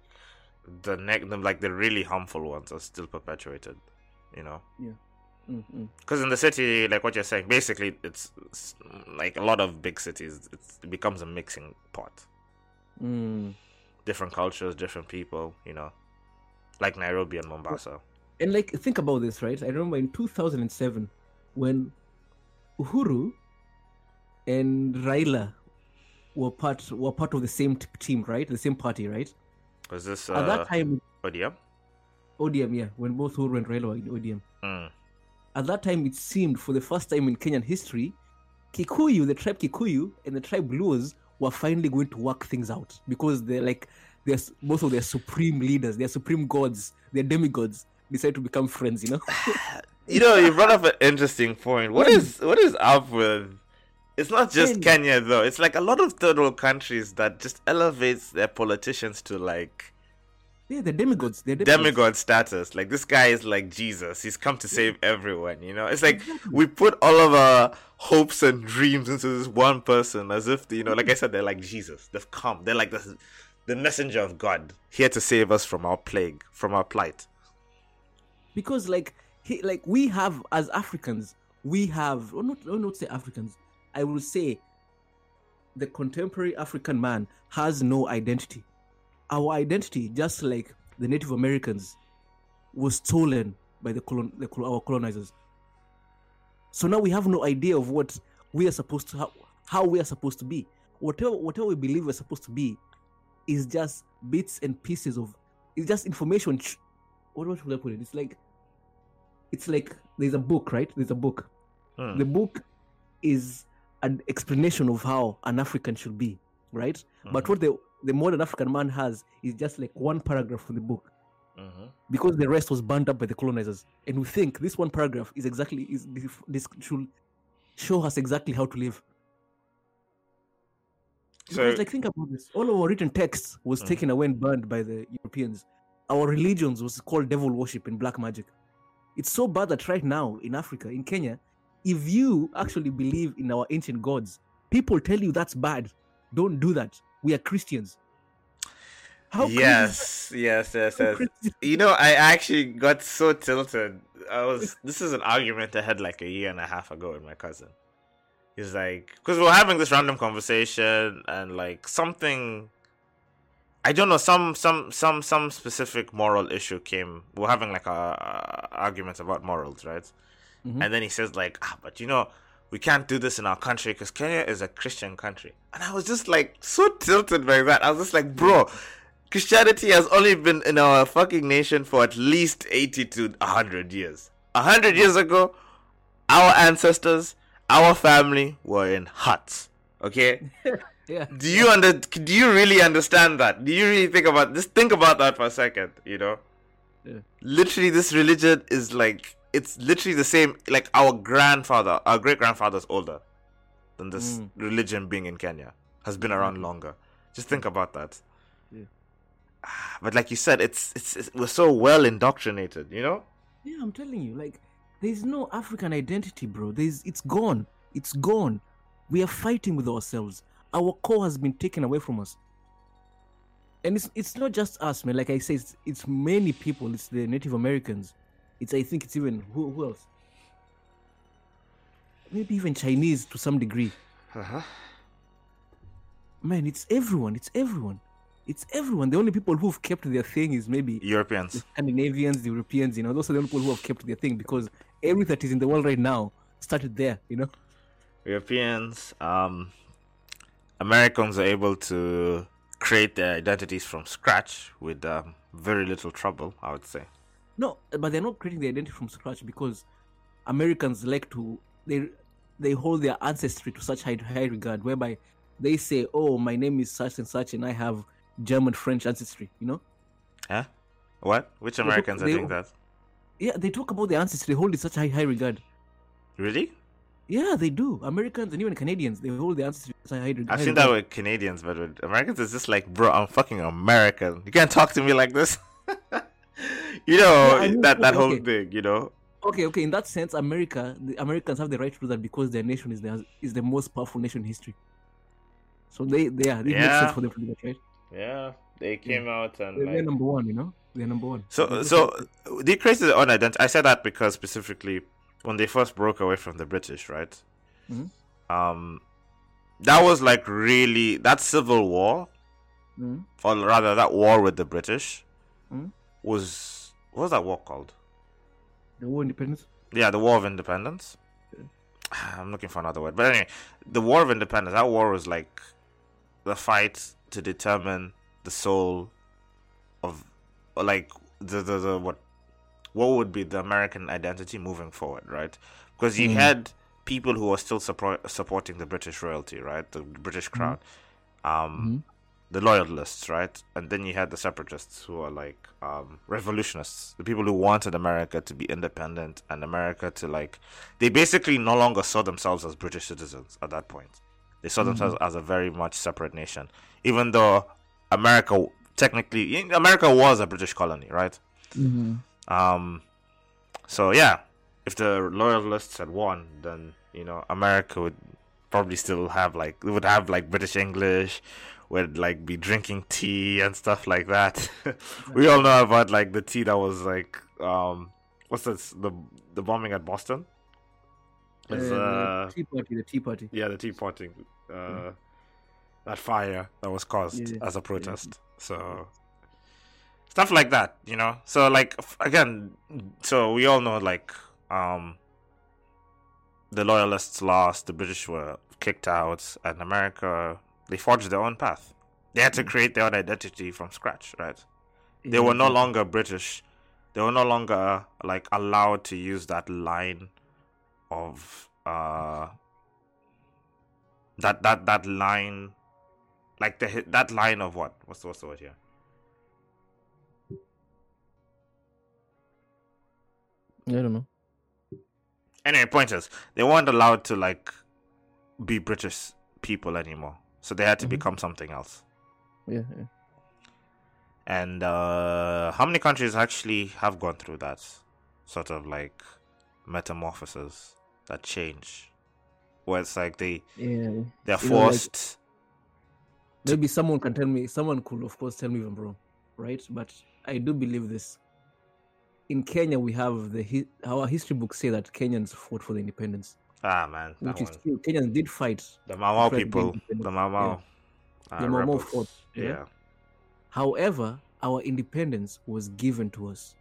the the, like the really harmful ones are still perpetuated. You know. Mm-mm. Because in the city, like what you're saying, basically it's, it's like a lot of big cities. It's, it becomes a mixing pot. Mm. Different cultures, different people. You know, like Nairobi and Mombasa. And like, think about this, right? I remember in 2007 when Uhuru and Raila were part were part of the same t- team, right? The same party, right? Was this At uh, that time, ODM? ODM, yeah, when both Uhuru and Raila were in ODM. Mm. At that time, it seemed for the first time in Kenyan history, Kikuyu, the tribe Kikuyu, and the tribe Luos were finally going to work things out because they're like, they're both of their supreme leaders, their supreme gods, their demigods, decide to become friends. You know? You know, you brought up an interesting point. What is what is up with? It's not just When- Kenya though. It's like a lot of third world countries that just elevates their politicians to like yeah, they're demigods. They're demigods. demigod status. Like this guy is like Jesus. He's come to save everyone. You know, it's like we put all of our hopes and dreams into this one person, as if you know, like I said, they're like Jesus. They've come. They're like the the messenger of God, here to save us from our plague, from our plight. because like he like we have as africans we have or not or not say africans i will say the contemporary african man has no identity our identity just like the native americans was stolen by the, colon, the our colonizers so now we have no idea of what we are supposed to how, how we are supposed to be whatever whatever we believe we're supposed to be is just bits and pieces of it's just information what what should I put it? It's like it's like there's a book, right? There's a book. Hmm. The book is an explanation of how an African should be, right? But Mhm. what the the modern African man has is just like one paragraph from the book Mhm. because the rest was burned up by the colonizers, and we think this one paragraph is exactly is this, should show us exactly how to live. So- Because, like, think about this: all of our written text was Mhm. taken away and burned by the Europeans. Our religions was called devil worship and black magic. It's so bad that right now in Africa, in Kenya, if you actually believe in our ancient gods, people tell you that's bad. Don't do that. We are Christians. How is yes, yes, yes, yes. You know, I actually got so tilted. I was. This is an argument I had like a year and a half ago with my cousin. He's like, because we were having this random conversation and like something. I don't know some some some some specific moral issue came. We're having like a, a argument about morals, right? Mhm. And then he says like, ah, but you know, we can't do this in our country because Kenya is a Christian country. And I was just like so tilted by that. I was just like, bro, Christianity has only been in our fucking nation for at least 80 to 100 years. 100 years ago, our ancestors, our family were in huts. Okay? Yeah. Do you under do you really understand that? Do you really think about just think about that for a second, you know? Yeah. Literally this religion is like it's literally the same like our grandfather, our great grandfather's older than this Mm. religion being in Kenya. Has been around longer. Just think about that. Yeah. Ah, But like you said, it's, it's it's we're so well indoctrinated, you know? Yeah, I'm telling you, like, there's no African identity, bro. There's, it's gone. It's gone. We are fighting with ourselves. Our core has been taken away from us. And it's it's not just us, man. Like I say, it's, it's many people. It's the Native Americans. It's I think it's even who, who else? Maybe even Chinese to some degree. Uh-huh. Man, it's everyone. It's everyone. It's everyone. The only people who've kept their thing is maybe the Europeans. Scandinavians, the Europeans, you know, those are the only people who have kept their thing because everything that is in the world right now started there, you know. Europeans, um, Americans are able to create their identities from scratch with um, very little trouble, I would say. No, but they're not creating the identity from scratch because Americans like to they they hold their ancestry to such high high regard, whereby they say, "Oh, my name is such and such, and I have German French ancestry." You know? Huh? What? Which Americans are doing that? Yeah, they talk about their ancestry. They hold it such high high regard. Really? Yeah, they do. Americans and even Canadians, they hold their ancestry to such high regard. I've seen that with Canadians, but with Americans, it's just like, bro, I'm fucking American. You can't talk to me like this. you know I mean, that that whole thing. You know. Okay, okay. In that sense, America, the Americans have the right to do that because their nation is the is the most powerful nation in history. So they they are. It makes Yeah. sense for them to do that, right? Yeah, they came out and They're, like, they're number one, you know. They're number one. So, They so just- they created their own identity. I said that because specifically when they first broke away from the British, right? Mhm. Um, that was like really that civil war, Mhm. or rather that war with the British, Mhm. was what was that war called? the war of independence. Yeah, the War of Independence. I'm looking for another word, but anyway, the War of Independence. That war was like the fight to determine the soul of, like the the, the what what would be the American identity moving forward, right? Because you Mhm. had people who were still support, supporting the British royalty, right? The British crown, um, Mhm. The loyalists, right? And then you had the separatists who are like um, revolutionists, the people who wanted America to be independent and America to like. They basically no longer saw themselves as British citizens at that point. They saw themselves as a very much separate nation, even though America technically America was a British colony, right? Um, so yeah, if the loyalists had won, then you know America would probably still have like it would have like British English, would like be drinking tea and stuff like that. we all know about like the tea that was like um what's this the the bombing at Boston. Uh, uh, the Tea Party, the Tea Party. yeah, the tea party, uh, that fire that was caused Yeah. as a protest. So stuff like that, you know. So like f- again, so we all know like um the loyalists lost, the British were kicked out, and America they forged their own path. They had to create their own identity from scratch, right? They were no longer British. They were no longer like allowed to use that line of uh that that that line like the that line of what what's the, what's the word here I don't know. anyway point is they weren't allowed to like be british people anymore so they had to Mhm. become something else Yeah, yeah. and uh how many countries actually have gone through that sort of like metamorphosis that change where it's like they yeah. they're You know, like- forced maybe someone can tell me. Someone could, of course, tell me if I'm wrong, right? But I do believe this. In Kenya, we have the our history books say that Kenyans fought for the independence, Ah man, which is one. true. Kenyans did fight. The Fred people, Bing- the Mau Mau. uh, The Mau Mau fought, yeah. Yeah. However, our independence was given to us.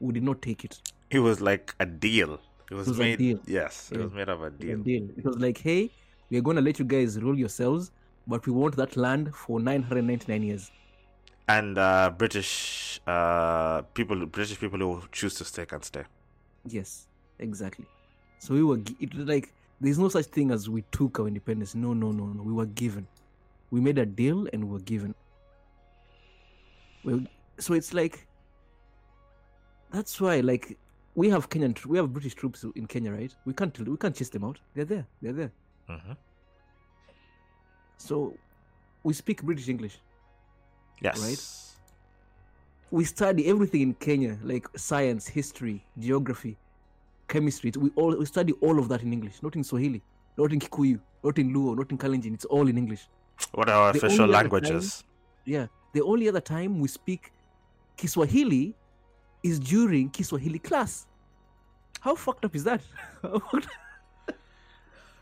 We did not take it. It was like a deal. It was, was a made. deal. Yes, it was made of a deal. a deal. deal. It was like, hey, we are going to let you guys rule yourselves, but we want that land for 999 years. And uh, British uh, people, British people who choose to stay can stay. Yes, exactly. So we were it was like, there's no such thing as we took our independence. No, no, no, no. We were given. We made a deal and we were given. Well, so it's like, that's why, like, we have Kenyan, we have British troops in Kenya, right? We can't, we can't chase them out. They're there. They're there. hmm So we speak British English. Yes. Right. We study everything in Kenya, like science, history, geography, chemistry. We all we study all of that in English, not in Swahili, not in Kikuyu, not in Luo, not in Kalenjin. It's all in English. What are our The official languages? Yeah. The only other time we speak Kiswahili is during Kiswahili class. How fucked up is that? How fucked up-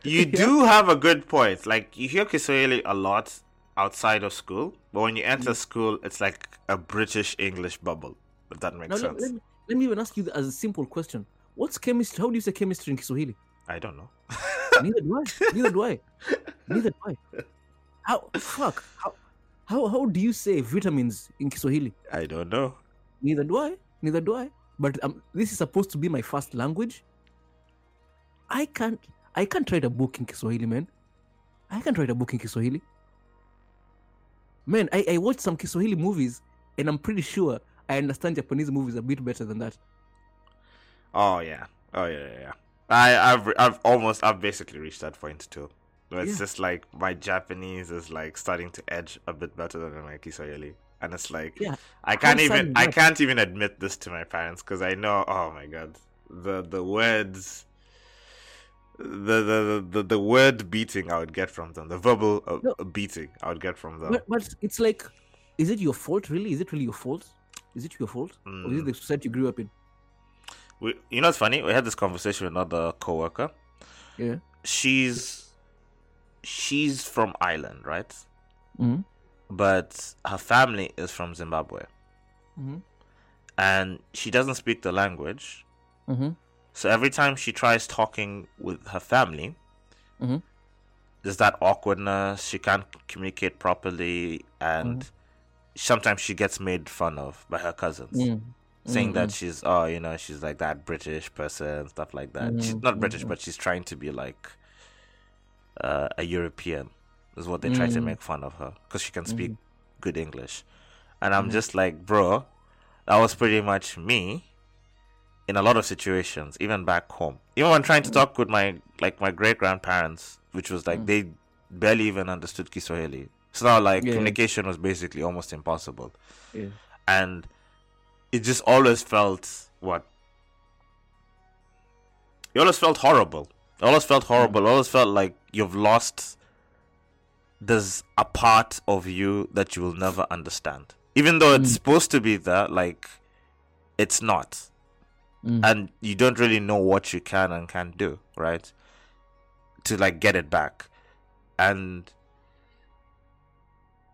You Yeah. do have a good point. Like you hear Kiswahili a lot outside of school, but when you enter mm. school, it's like a British English bubble. If that makes now, let, sense. let me, let me even ask you as a simple question. What's chemistry? How do you say chemistry in Kiswahili? I don't know. Neither do I. Neither do I. Neither do I. How fuck? How how how do you say vitamins in Kiswahili? I don't know. Neither do I. Neither do I. But um, this is supposed to be my first language. I can't. I can't write a book in Kiswahili, man. I can't write a book in Kiswahili. Man, I, I watched some Kiswahili movies, and I'm pretty sure I understand Japanese movies a bit better than that. Oh yeah. Oh yeah, yeah. yeah. I I've I've almost I've basically reached that point too. It's Yeah. just like my Japanese is like starting to edge a bit better than my Kiswahili. And it's like Yeah. I can't even I can't even admit this to my parents because I know oh my god the the words the, the the the word beating I would get from them the verbal uh, No. beating I would get from them But, but it's like, is it your fault, really? Is it really your fault? Is it your fault? Or is it Mm. the society you grew up in? We, you know what's funny we had this conversation with another coworker Yeah. she's she's from Ireland right Mm-hmm. but her family is from Zimbabwe Mm-hmm. and she doesn't speak the language Mm-hmm. so every time she tries talking with her family Mhm. there's that awkwardness she can't communicate properly and Mm-hmm. sometimes she gets made fun of by her cousins Saying that she's oh you know she's like that british person stuff like that she's Mhm, not british mhm. but she's trying to be like uh, a european is what they try to Mm. make fun of her because she can speak Mhm. good english and i'm Mhm. just like bro that was pretty much me in a lot of situations even back home even when trying to talk with my like my great grandparents which was like Mm. they barely even understood kiswahili so now like Yeah. communication was basically almost impossible Yeah. and it just always felt what? It always felt horrible. It always felt horrible. It always felt like you've lost there's a part of you that you will never understand. Even though it's Mm. supposed to be there like it's not. Mm. and you don't really know what you can and can't do right? To like get it back. And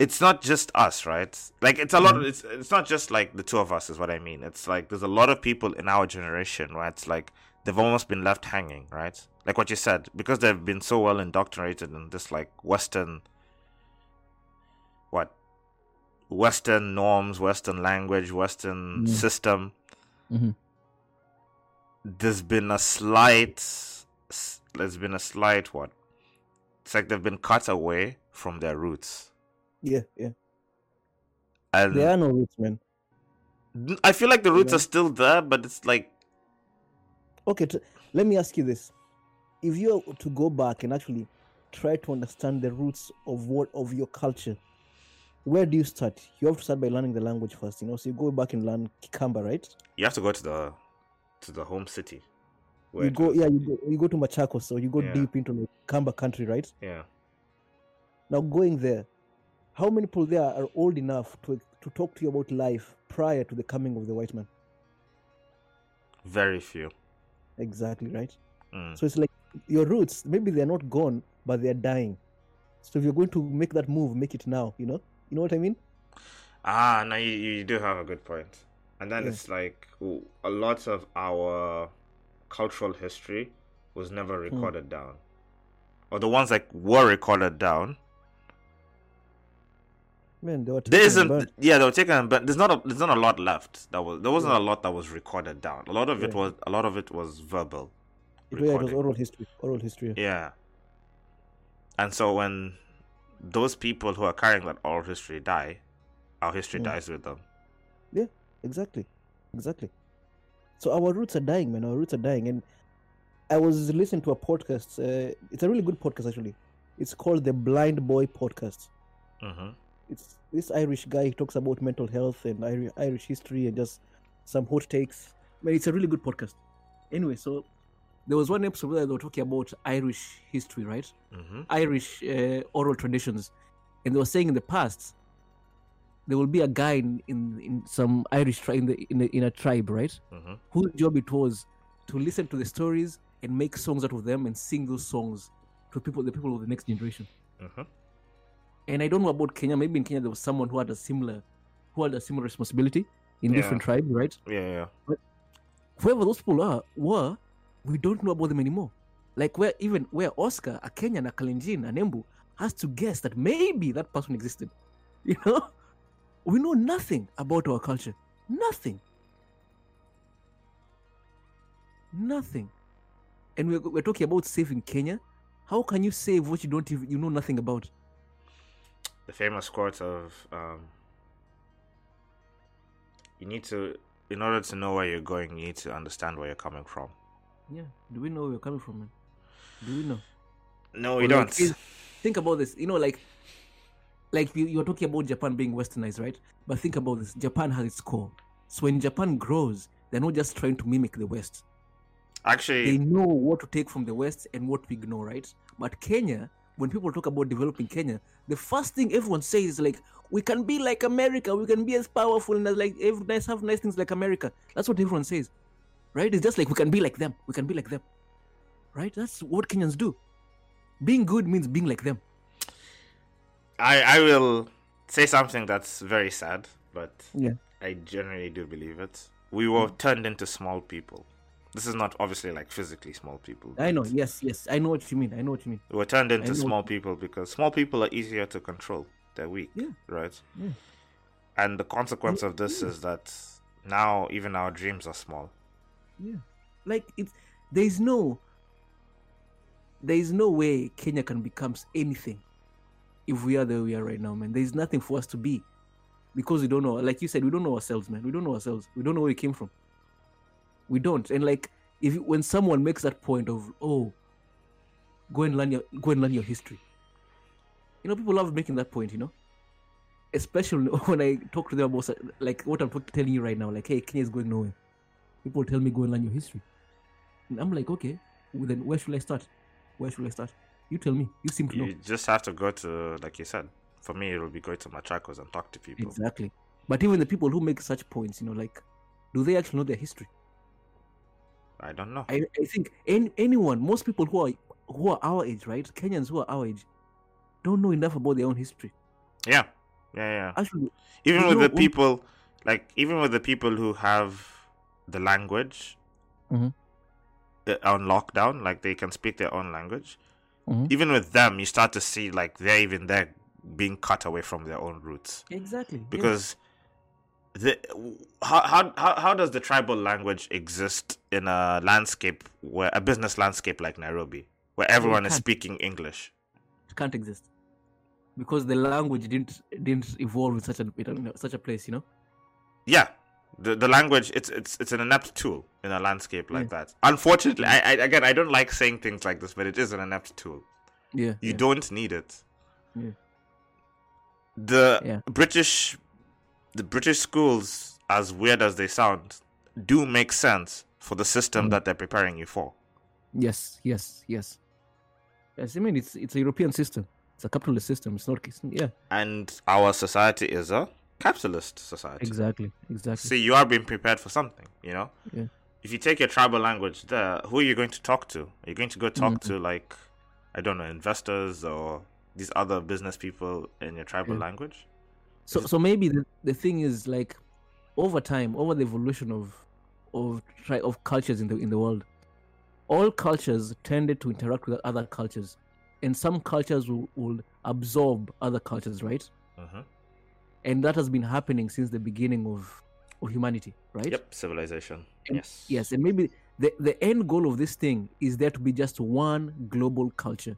it's not just us right? Like it's a lot of, it's it's not just like the two of us is what i mean. It's like there's a lot of people in our generation right it's like they've almost been left hanging right? Like what you said because they've been so well indoctrinated in this like western what? Western norms western language western Mm. system. Mhm. there's been a slight there's been a slight what? It's like they've been cut away from their roots Yeah, yeah. and There are no roots, man. i feel like the roots Yeah. are still there but it's like Okay, t- let me ask you this: If you are to go back and actually try to understand the roots of what of your culture, where do you start? You have to start by learning the language first. You know, so you go back and learn Kikamba, right? you have to go to the to the home city where you go, was. yeah, you go, you go to Machakos, so you go Yeah. deep into the Kamba country, right? yeah Now going there, how many people there are old enough to to talk to you about life prior to the coming of the white man? Very few. Exactly right. Mm. So it's like your roots. Maybe they're not gone, but they're dying. So if you're going to make that move, make it now. You know. You know what I mean? Ah, no, you, you do have a good point. And then Yeah. it's like a lot of our cultural history was never Hmm. recorded down, or the ones that were recorded down. Man, they were There isn't, yeah, they were taken, but there's not a, there's not a lot left. That was there wasn't a lot that was recorded down. A lot of it was a lot of it was verbal. It, yeah, it was oral history. Oral history. Yeah. And so when those people who are carrying that oral history die, our history dies with them. Yeah, exactly. Exactly. So our roots are dying, man. Our roots are dying. And I was listening to a podcast. Uh, it's a really good podcast, actually. It's called the Blind Boy Podcast. hmm It's this Irish guy. He talks about mental health and Irish, history and just some hot takes. Man, it's a really good podcast. Anyway, so there was one episode where they were talking about Irish history, right? hmm Irish uh, oral traditions, and they were saying in the past there will be a guy in, in, in some Irish tribe in, the, in, a, in a tribe, right? hmm Whose job it was to listen to the stories and make songs out of them and sing those songs to people, the people of the next generation. hmm And I don't know about Kenya. Maybe in Kenya there was someone who had a similar, who had a similar responsibility in Yeah. different tribes, right? Yeah, yeah. whoever those people are were, we don't know about them anymore. Like where even where Oscar, a Kenyan, a Kalenjin, an Embu has to guess that maybe that person existed. You know, we know nothing about our culture. Nothing. Nothing. And we're, we're talking about saving Kenya. How can you save what you don't even you know nothing about? The famous quote of um, you need to in order to know where you're going you need to understand where you're coming from Yeah. Do we know where we're coming from, man? Do we know? no Or we like, don't is- think about this. You know, like, like you, you're talking about Japan being westernized, right? But think about this. Japan has its core. So when Japan grows, they're not just trying to mimic the West. Actually they know what to take from the West and what to ignore, right? But Kenya, when people talk about developing Kenya, the first thing everyone says is like, we can be like America, we can be as powerful and as like every nice have nice things like America. That's what everyone says. Right? It's just like we can be like them. We can be like them. Right? That's what Kenyans do. Being good means being like them. I, I will say something that's very sad but Yeah. i generally do believe it we were turned into small people this is not obviously like physically small people I know. Yes, yes. I know what you mean. I know what you mean. we were turned into small people because small people are easier to control they're weak Yeah. right Yeah. and the consequence of this is that now even our dreams are small Yeah. Like it's there is no there is no way Kenya can become anything if we are the way we are right now, man. There is nothing for us to be. Because we don't know, like you said, we don't know ourselves, man. We don't know ourselves. We don't know where we came from. We don't. And like if you- when someone makes that point of, oh, go and learn your go and learn your history. You know, people love making that point, you know? Especially when I talk to them about like what I'm telling you right now, like, hey, Kenya is going nowhere people tell me go and learn your history. And I'm like, okay, well, then where should I start? Where should I start? You tell me. You seem to know. You just have to go to, like you said, for me, it'll be going to Machakos and talk to people. Exactly. But even the people who make such points, you know, like, do they actually know their history? I don't know. I, I think any, anyone, most people who are who are our age, right? Kenyans who are our age, don't know enough about their own history. Yeah, yeah, yeah. Actually, Even with know, the people, like, even with the people who have the language Mhm. uh, on lockdown, like they can speak their own language. Mhm. Even with them, you start to see like they're even there being cut away from their own roots exactly. yeah. The how, how how does the tribal language exist in a landscape where a business landscape like Nairobi where everyone is speaking English? it can't exist because the language didn't didn't evolve in such a you know, such a place, you know. Yeah, the the language it's it's it's an inept tool in a landscape like that. Unfortunately, I, I again I don't like saying things like this, but it is an inept tool. Yeah. You yeah. don't need it. Yeah. The Yeah. British, the British schools, as weird as they sound, do make sense for the system Mm. that they're preparing you for. Yes, yes, yes. Yes, I mean it's it's a European system. It's a capitalist system. It's not. Yeah, And our society is a capitalist society. exactly, exactly. See, you are being prepared for something, you know? Yeah. If you take your tribal language there, who are you going to talk to? Are you going to go talk Mm-hmm. to, like, I don't know, investors or these other business people in your tribal Yeah. language? So so maybe the, the thing is like over time, over the evolution of of tri- of cultures in the in the world, all cultures tended to interact with other cultures, and some cultures will, will absorb other cultures, right? hmm And that has been happening since the beginning of of humanity, right? Yep, civilization. And- yes. Yes, and maybe the the end goal of this thing is there to be just one global culture,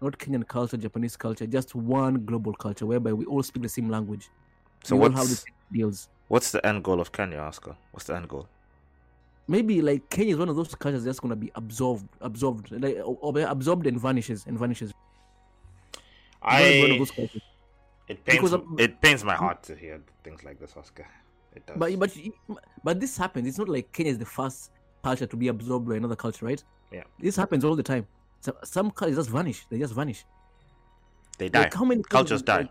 not Kenyan culture, Japanese culture, just one global culture whereby we all speak the same language. So we all have the what's same deals. what's the end goal of Kenya, Oscar? What's the end goal? maybe like Kenya is one of those cultures that's gonna be absorbed, absorbed, like or, or absorbed and vanishes and vanishes. It's one of I those cultures. it pains because it pains my heart to hear things like this, Oscar. It does. But but but this happens. It's not like Kenya is the first culture to be absorbed by another culture, right? Yeah. This happens all the time. So some cultures just vanish. They just vanish. they die. Like how many Cultures die. like-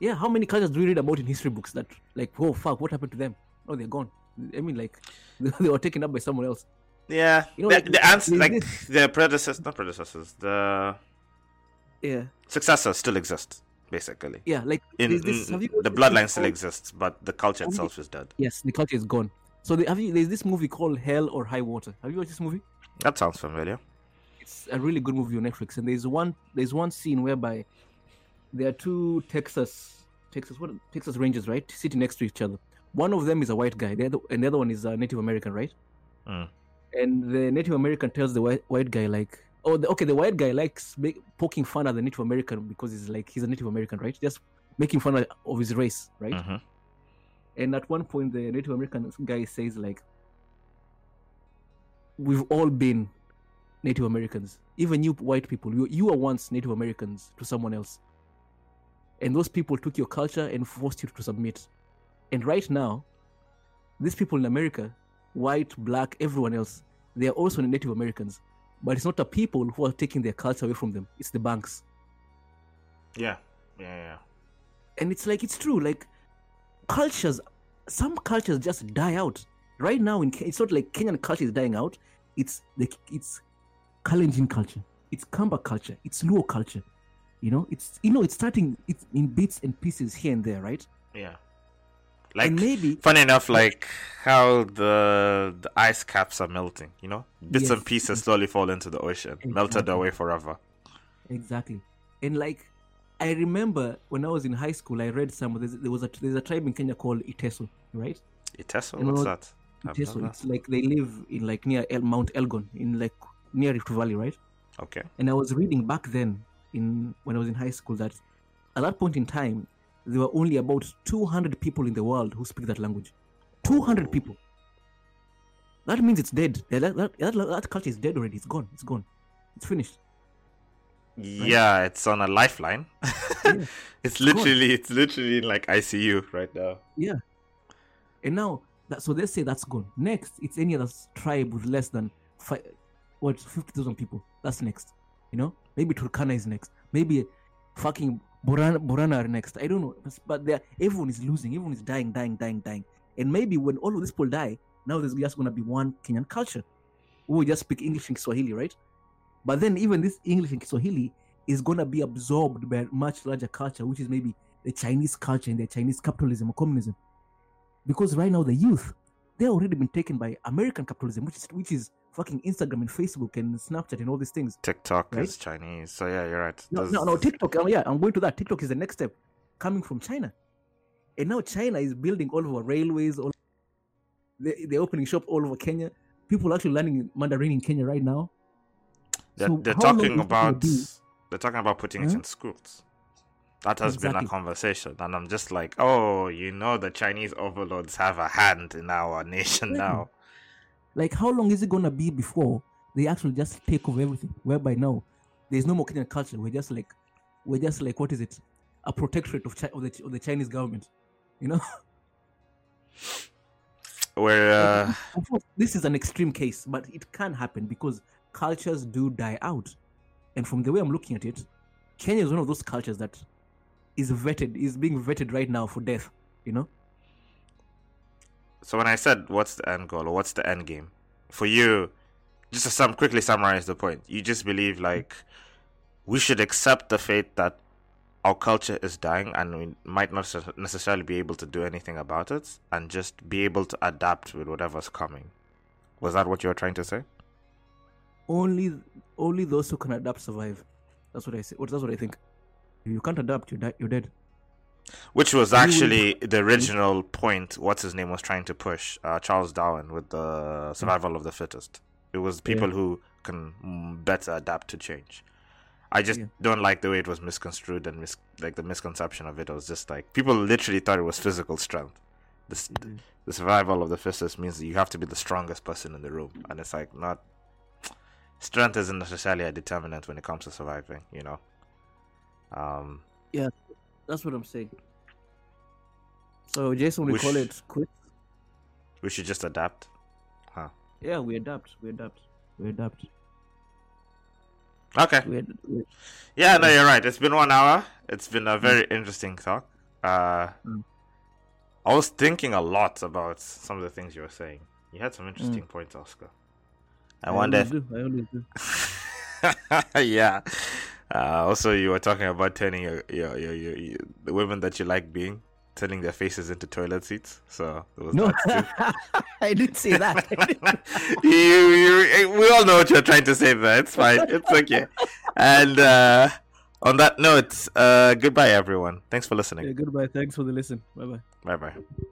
yeah, how many cultures do we read about in history books that like oh fuck, what happened to them? Oh, they're gone. I mean, like they were taken up by someone else. Yeah, You know, the, like, the ants, like this- the predecessors, not predecessors, the Yeah, successors still exist, basically. yeah. Like In, this- in- have you watched the bloodline still exists, but the culture itself is dead. Yes, the culture is gone. So they, have you, there's this movie called Hell or High Water. Have you watched this movie? That sounds familiar. It's a really good movie on Netflix, and there's one there's one scene whereby there are two Texas Texas what Texas Rangers right sitting next to each other. One of them is a white guy, the other, and the other one is a Native American, right? Mm. And the Native American tells the white, white guy like, oh, the, okay, the white guy likes make, poking fun at the Native American because he's like he's a Native American, right? Just making fun of- his race, right? Mhm. And at one point, the Native American guy says, like, we've all been Native Americans. Even you white people, you, you were once Native Americans to someone else. And those people took your culture and forced you to submit. And right now, these people in America, white, black, everyone else, they are also Native Americans. But it's not the people who are taking their culture away from them, it's the banks. Yeah, yeah, yeah. and it's like it's true like cultures some cultures just die out right now in it's not like kenyan culture is dying out it's like it's kalenjin culture. It's kamba culture. It's luo culture. You know it's you know it's starting it's in bits and pieces here and there right? Yeah. Like, and maybe funny enough, like how the the ice caps are melting. You know, bits and pieces slowly fall into the ocean, melted away forever. exactly. And like i remember when i was in high school i read some there was a there's a tribe in kenya called iteso right? Iteso, what's that? Iteso it's like they live in like near El, mount elgon in like near rift valley right Okay. and I was reading back then in when I was in high school that at that point in time there were only about 200 people in the world who speak that language. 200 people. That means it's dead. That, that, that, that culture is dead already. It's gone. It's gone. It's finished. Yeah, it's on a lifeline. Yeah. it's literally, it's literally in like ICU right now. Yeah. And now, that, so let's say that's gone. Next, it's any other tribe with less than five, what, 50,000 people. That's next. You know? Maybe Turkana is next. Maybe fucking Borana, are next. I don't know. But- everyone is losing. Everyone is dying, dying, dying, dying. And maybe when all of these people die, now there's just going to be one Kenyan culture. We will just speak English and Swahili, right? But then even this English and Swahili is going to be absorbed by a much larger culture, which is maybe the Chinese culture and the Chinese capitalism or communism. Because right now the youth, they're already been taken by American capitalism, which is which is fucking Instagram and Facebook and Snapchat and all these things. TikTok Right? is Chinese, so yeah, you're right. No, no, no, TikTok. Oh, yeah, I'm going to that. TikTok is the next step, coming from China, and now China is building all over railways. All they, they're opening shop all over Kenya. People are actually learning Mandarin in Kenya right now. They're, So they're talking is it gonna about they're talking about putting it in schools. That has been a conversation, and I'm just like, oh, you know, the Chinese overlords have a hand in our nation Exactly. now. Like, how long is it gonna be before they actually just take over everything? Whereby now there's no more Kenyan culture. We're just like, we're just like, what is it? A protectorate of, Chi- of, the, of the Chinese government. You know, Where uh, of course, this is an extreme case, but it can happen because cultures do die out. And from the way I'm looking at it, Kenya is one of those cultures that is vetted, is being vetted right now for death. You know. So when I said what's the end goal or what's the end game for you, just to sum quickly summarize the point, you just believe like we should accept the fate that our culture is dying and we might not necessarily be able to do anything about it and just be able to adapt with whatever's coming. Was that what you were trying to say? Only, only those who can adapt survive. That's what I say. That's what I think. If you can't adapt, you die. You're dead. Which was actually the original point. What's his name was trying to push uh, Charles Darwin with the survival of the fittest. It was people yeah. who can better adapt to change. I just yeah. don't like the way it was misconstrued and mis- like the misconception of it. It was just like people literally thought it was physical strength. The, mm-hmm. the survival of the fittest means that you have to be the strongest person in the room, and it's like not strength isn't necessarily a determinant when it comes to surviving. You know. Um. Yeah, that's what I'm saying. So Jason, we, we call sh- it quit. We should just adapt, huh? Yeah, we adapt. We adapt. We adapt. Okay. yeah, no, you're right. It's been one hour. It's been a very mm. interesting talk. Uh, mm. I was thinking a lot about some of the things you were saying. You had some interesting mm. points, Oscar. I, I wonder. If... I always do. yeah. Uh, also, you were talking about turning your, your, your, your, your the women that you like being turning their faces into toilet seats. So no, I didn't say that. you, you, we all know what you're trying to say there. It's fine. It's okay. And uh, on that note, uh, goodbye, everyone. Thanks for listening. Yeah, goodbye. Thanks for the listen. Bye bye. Bye bye.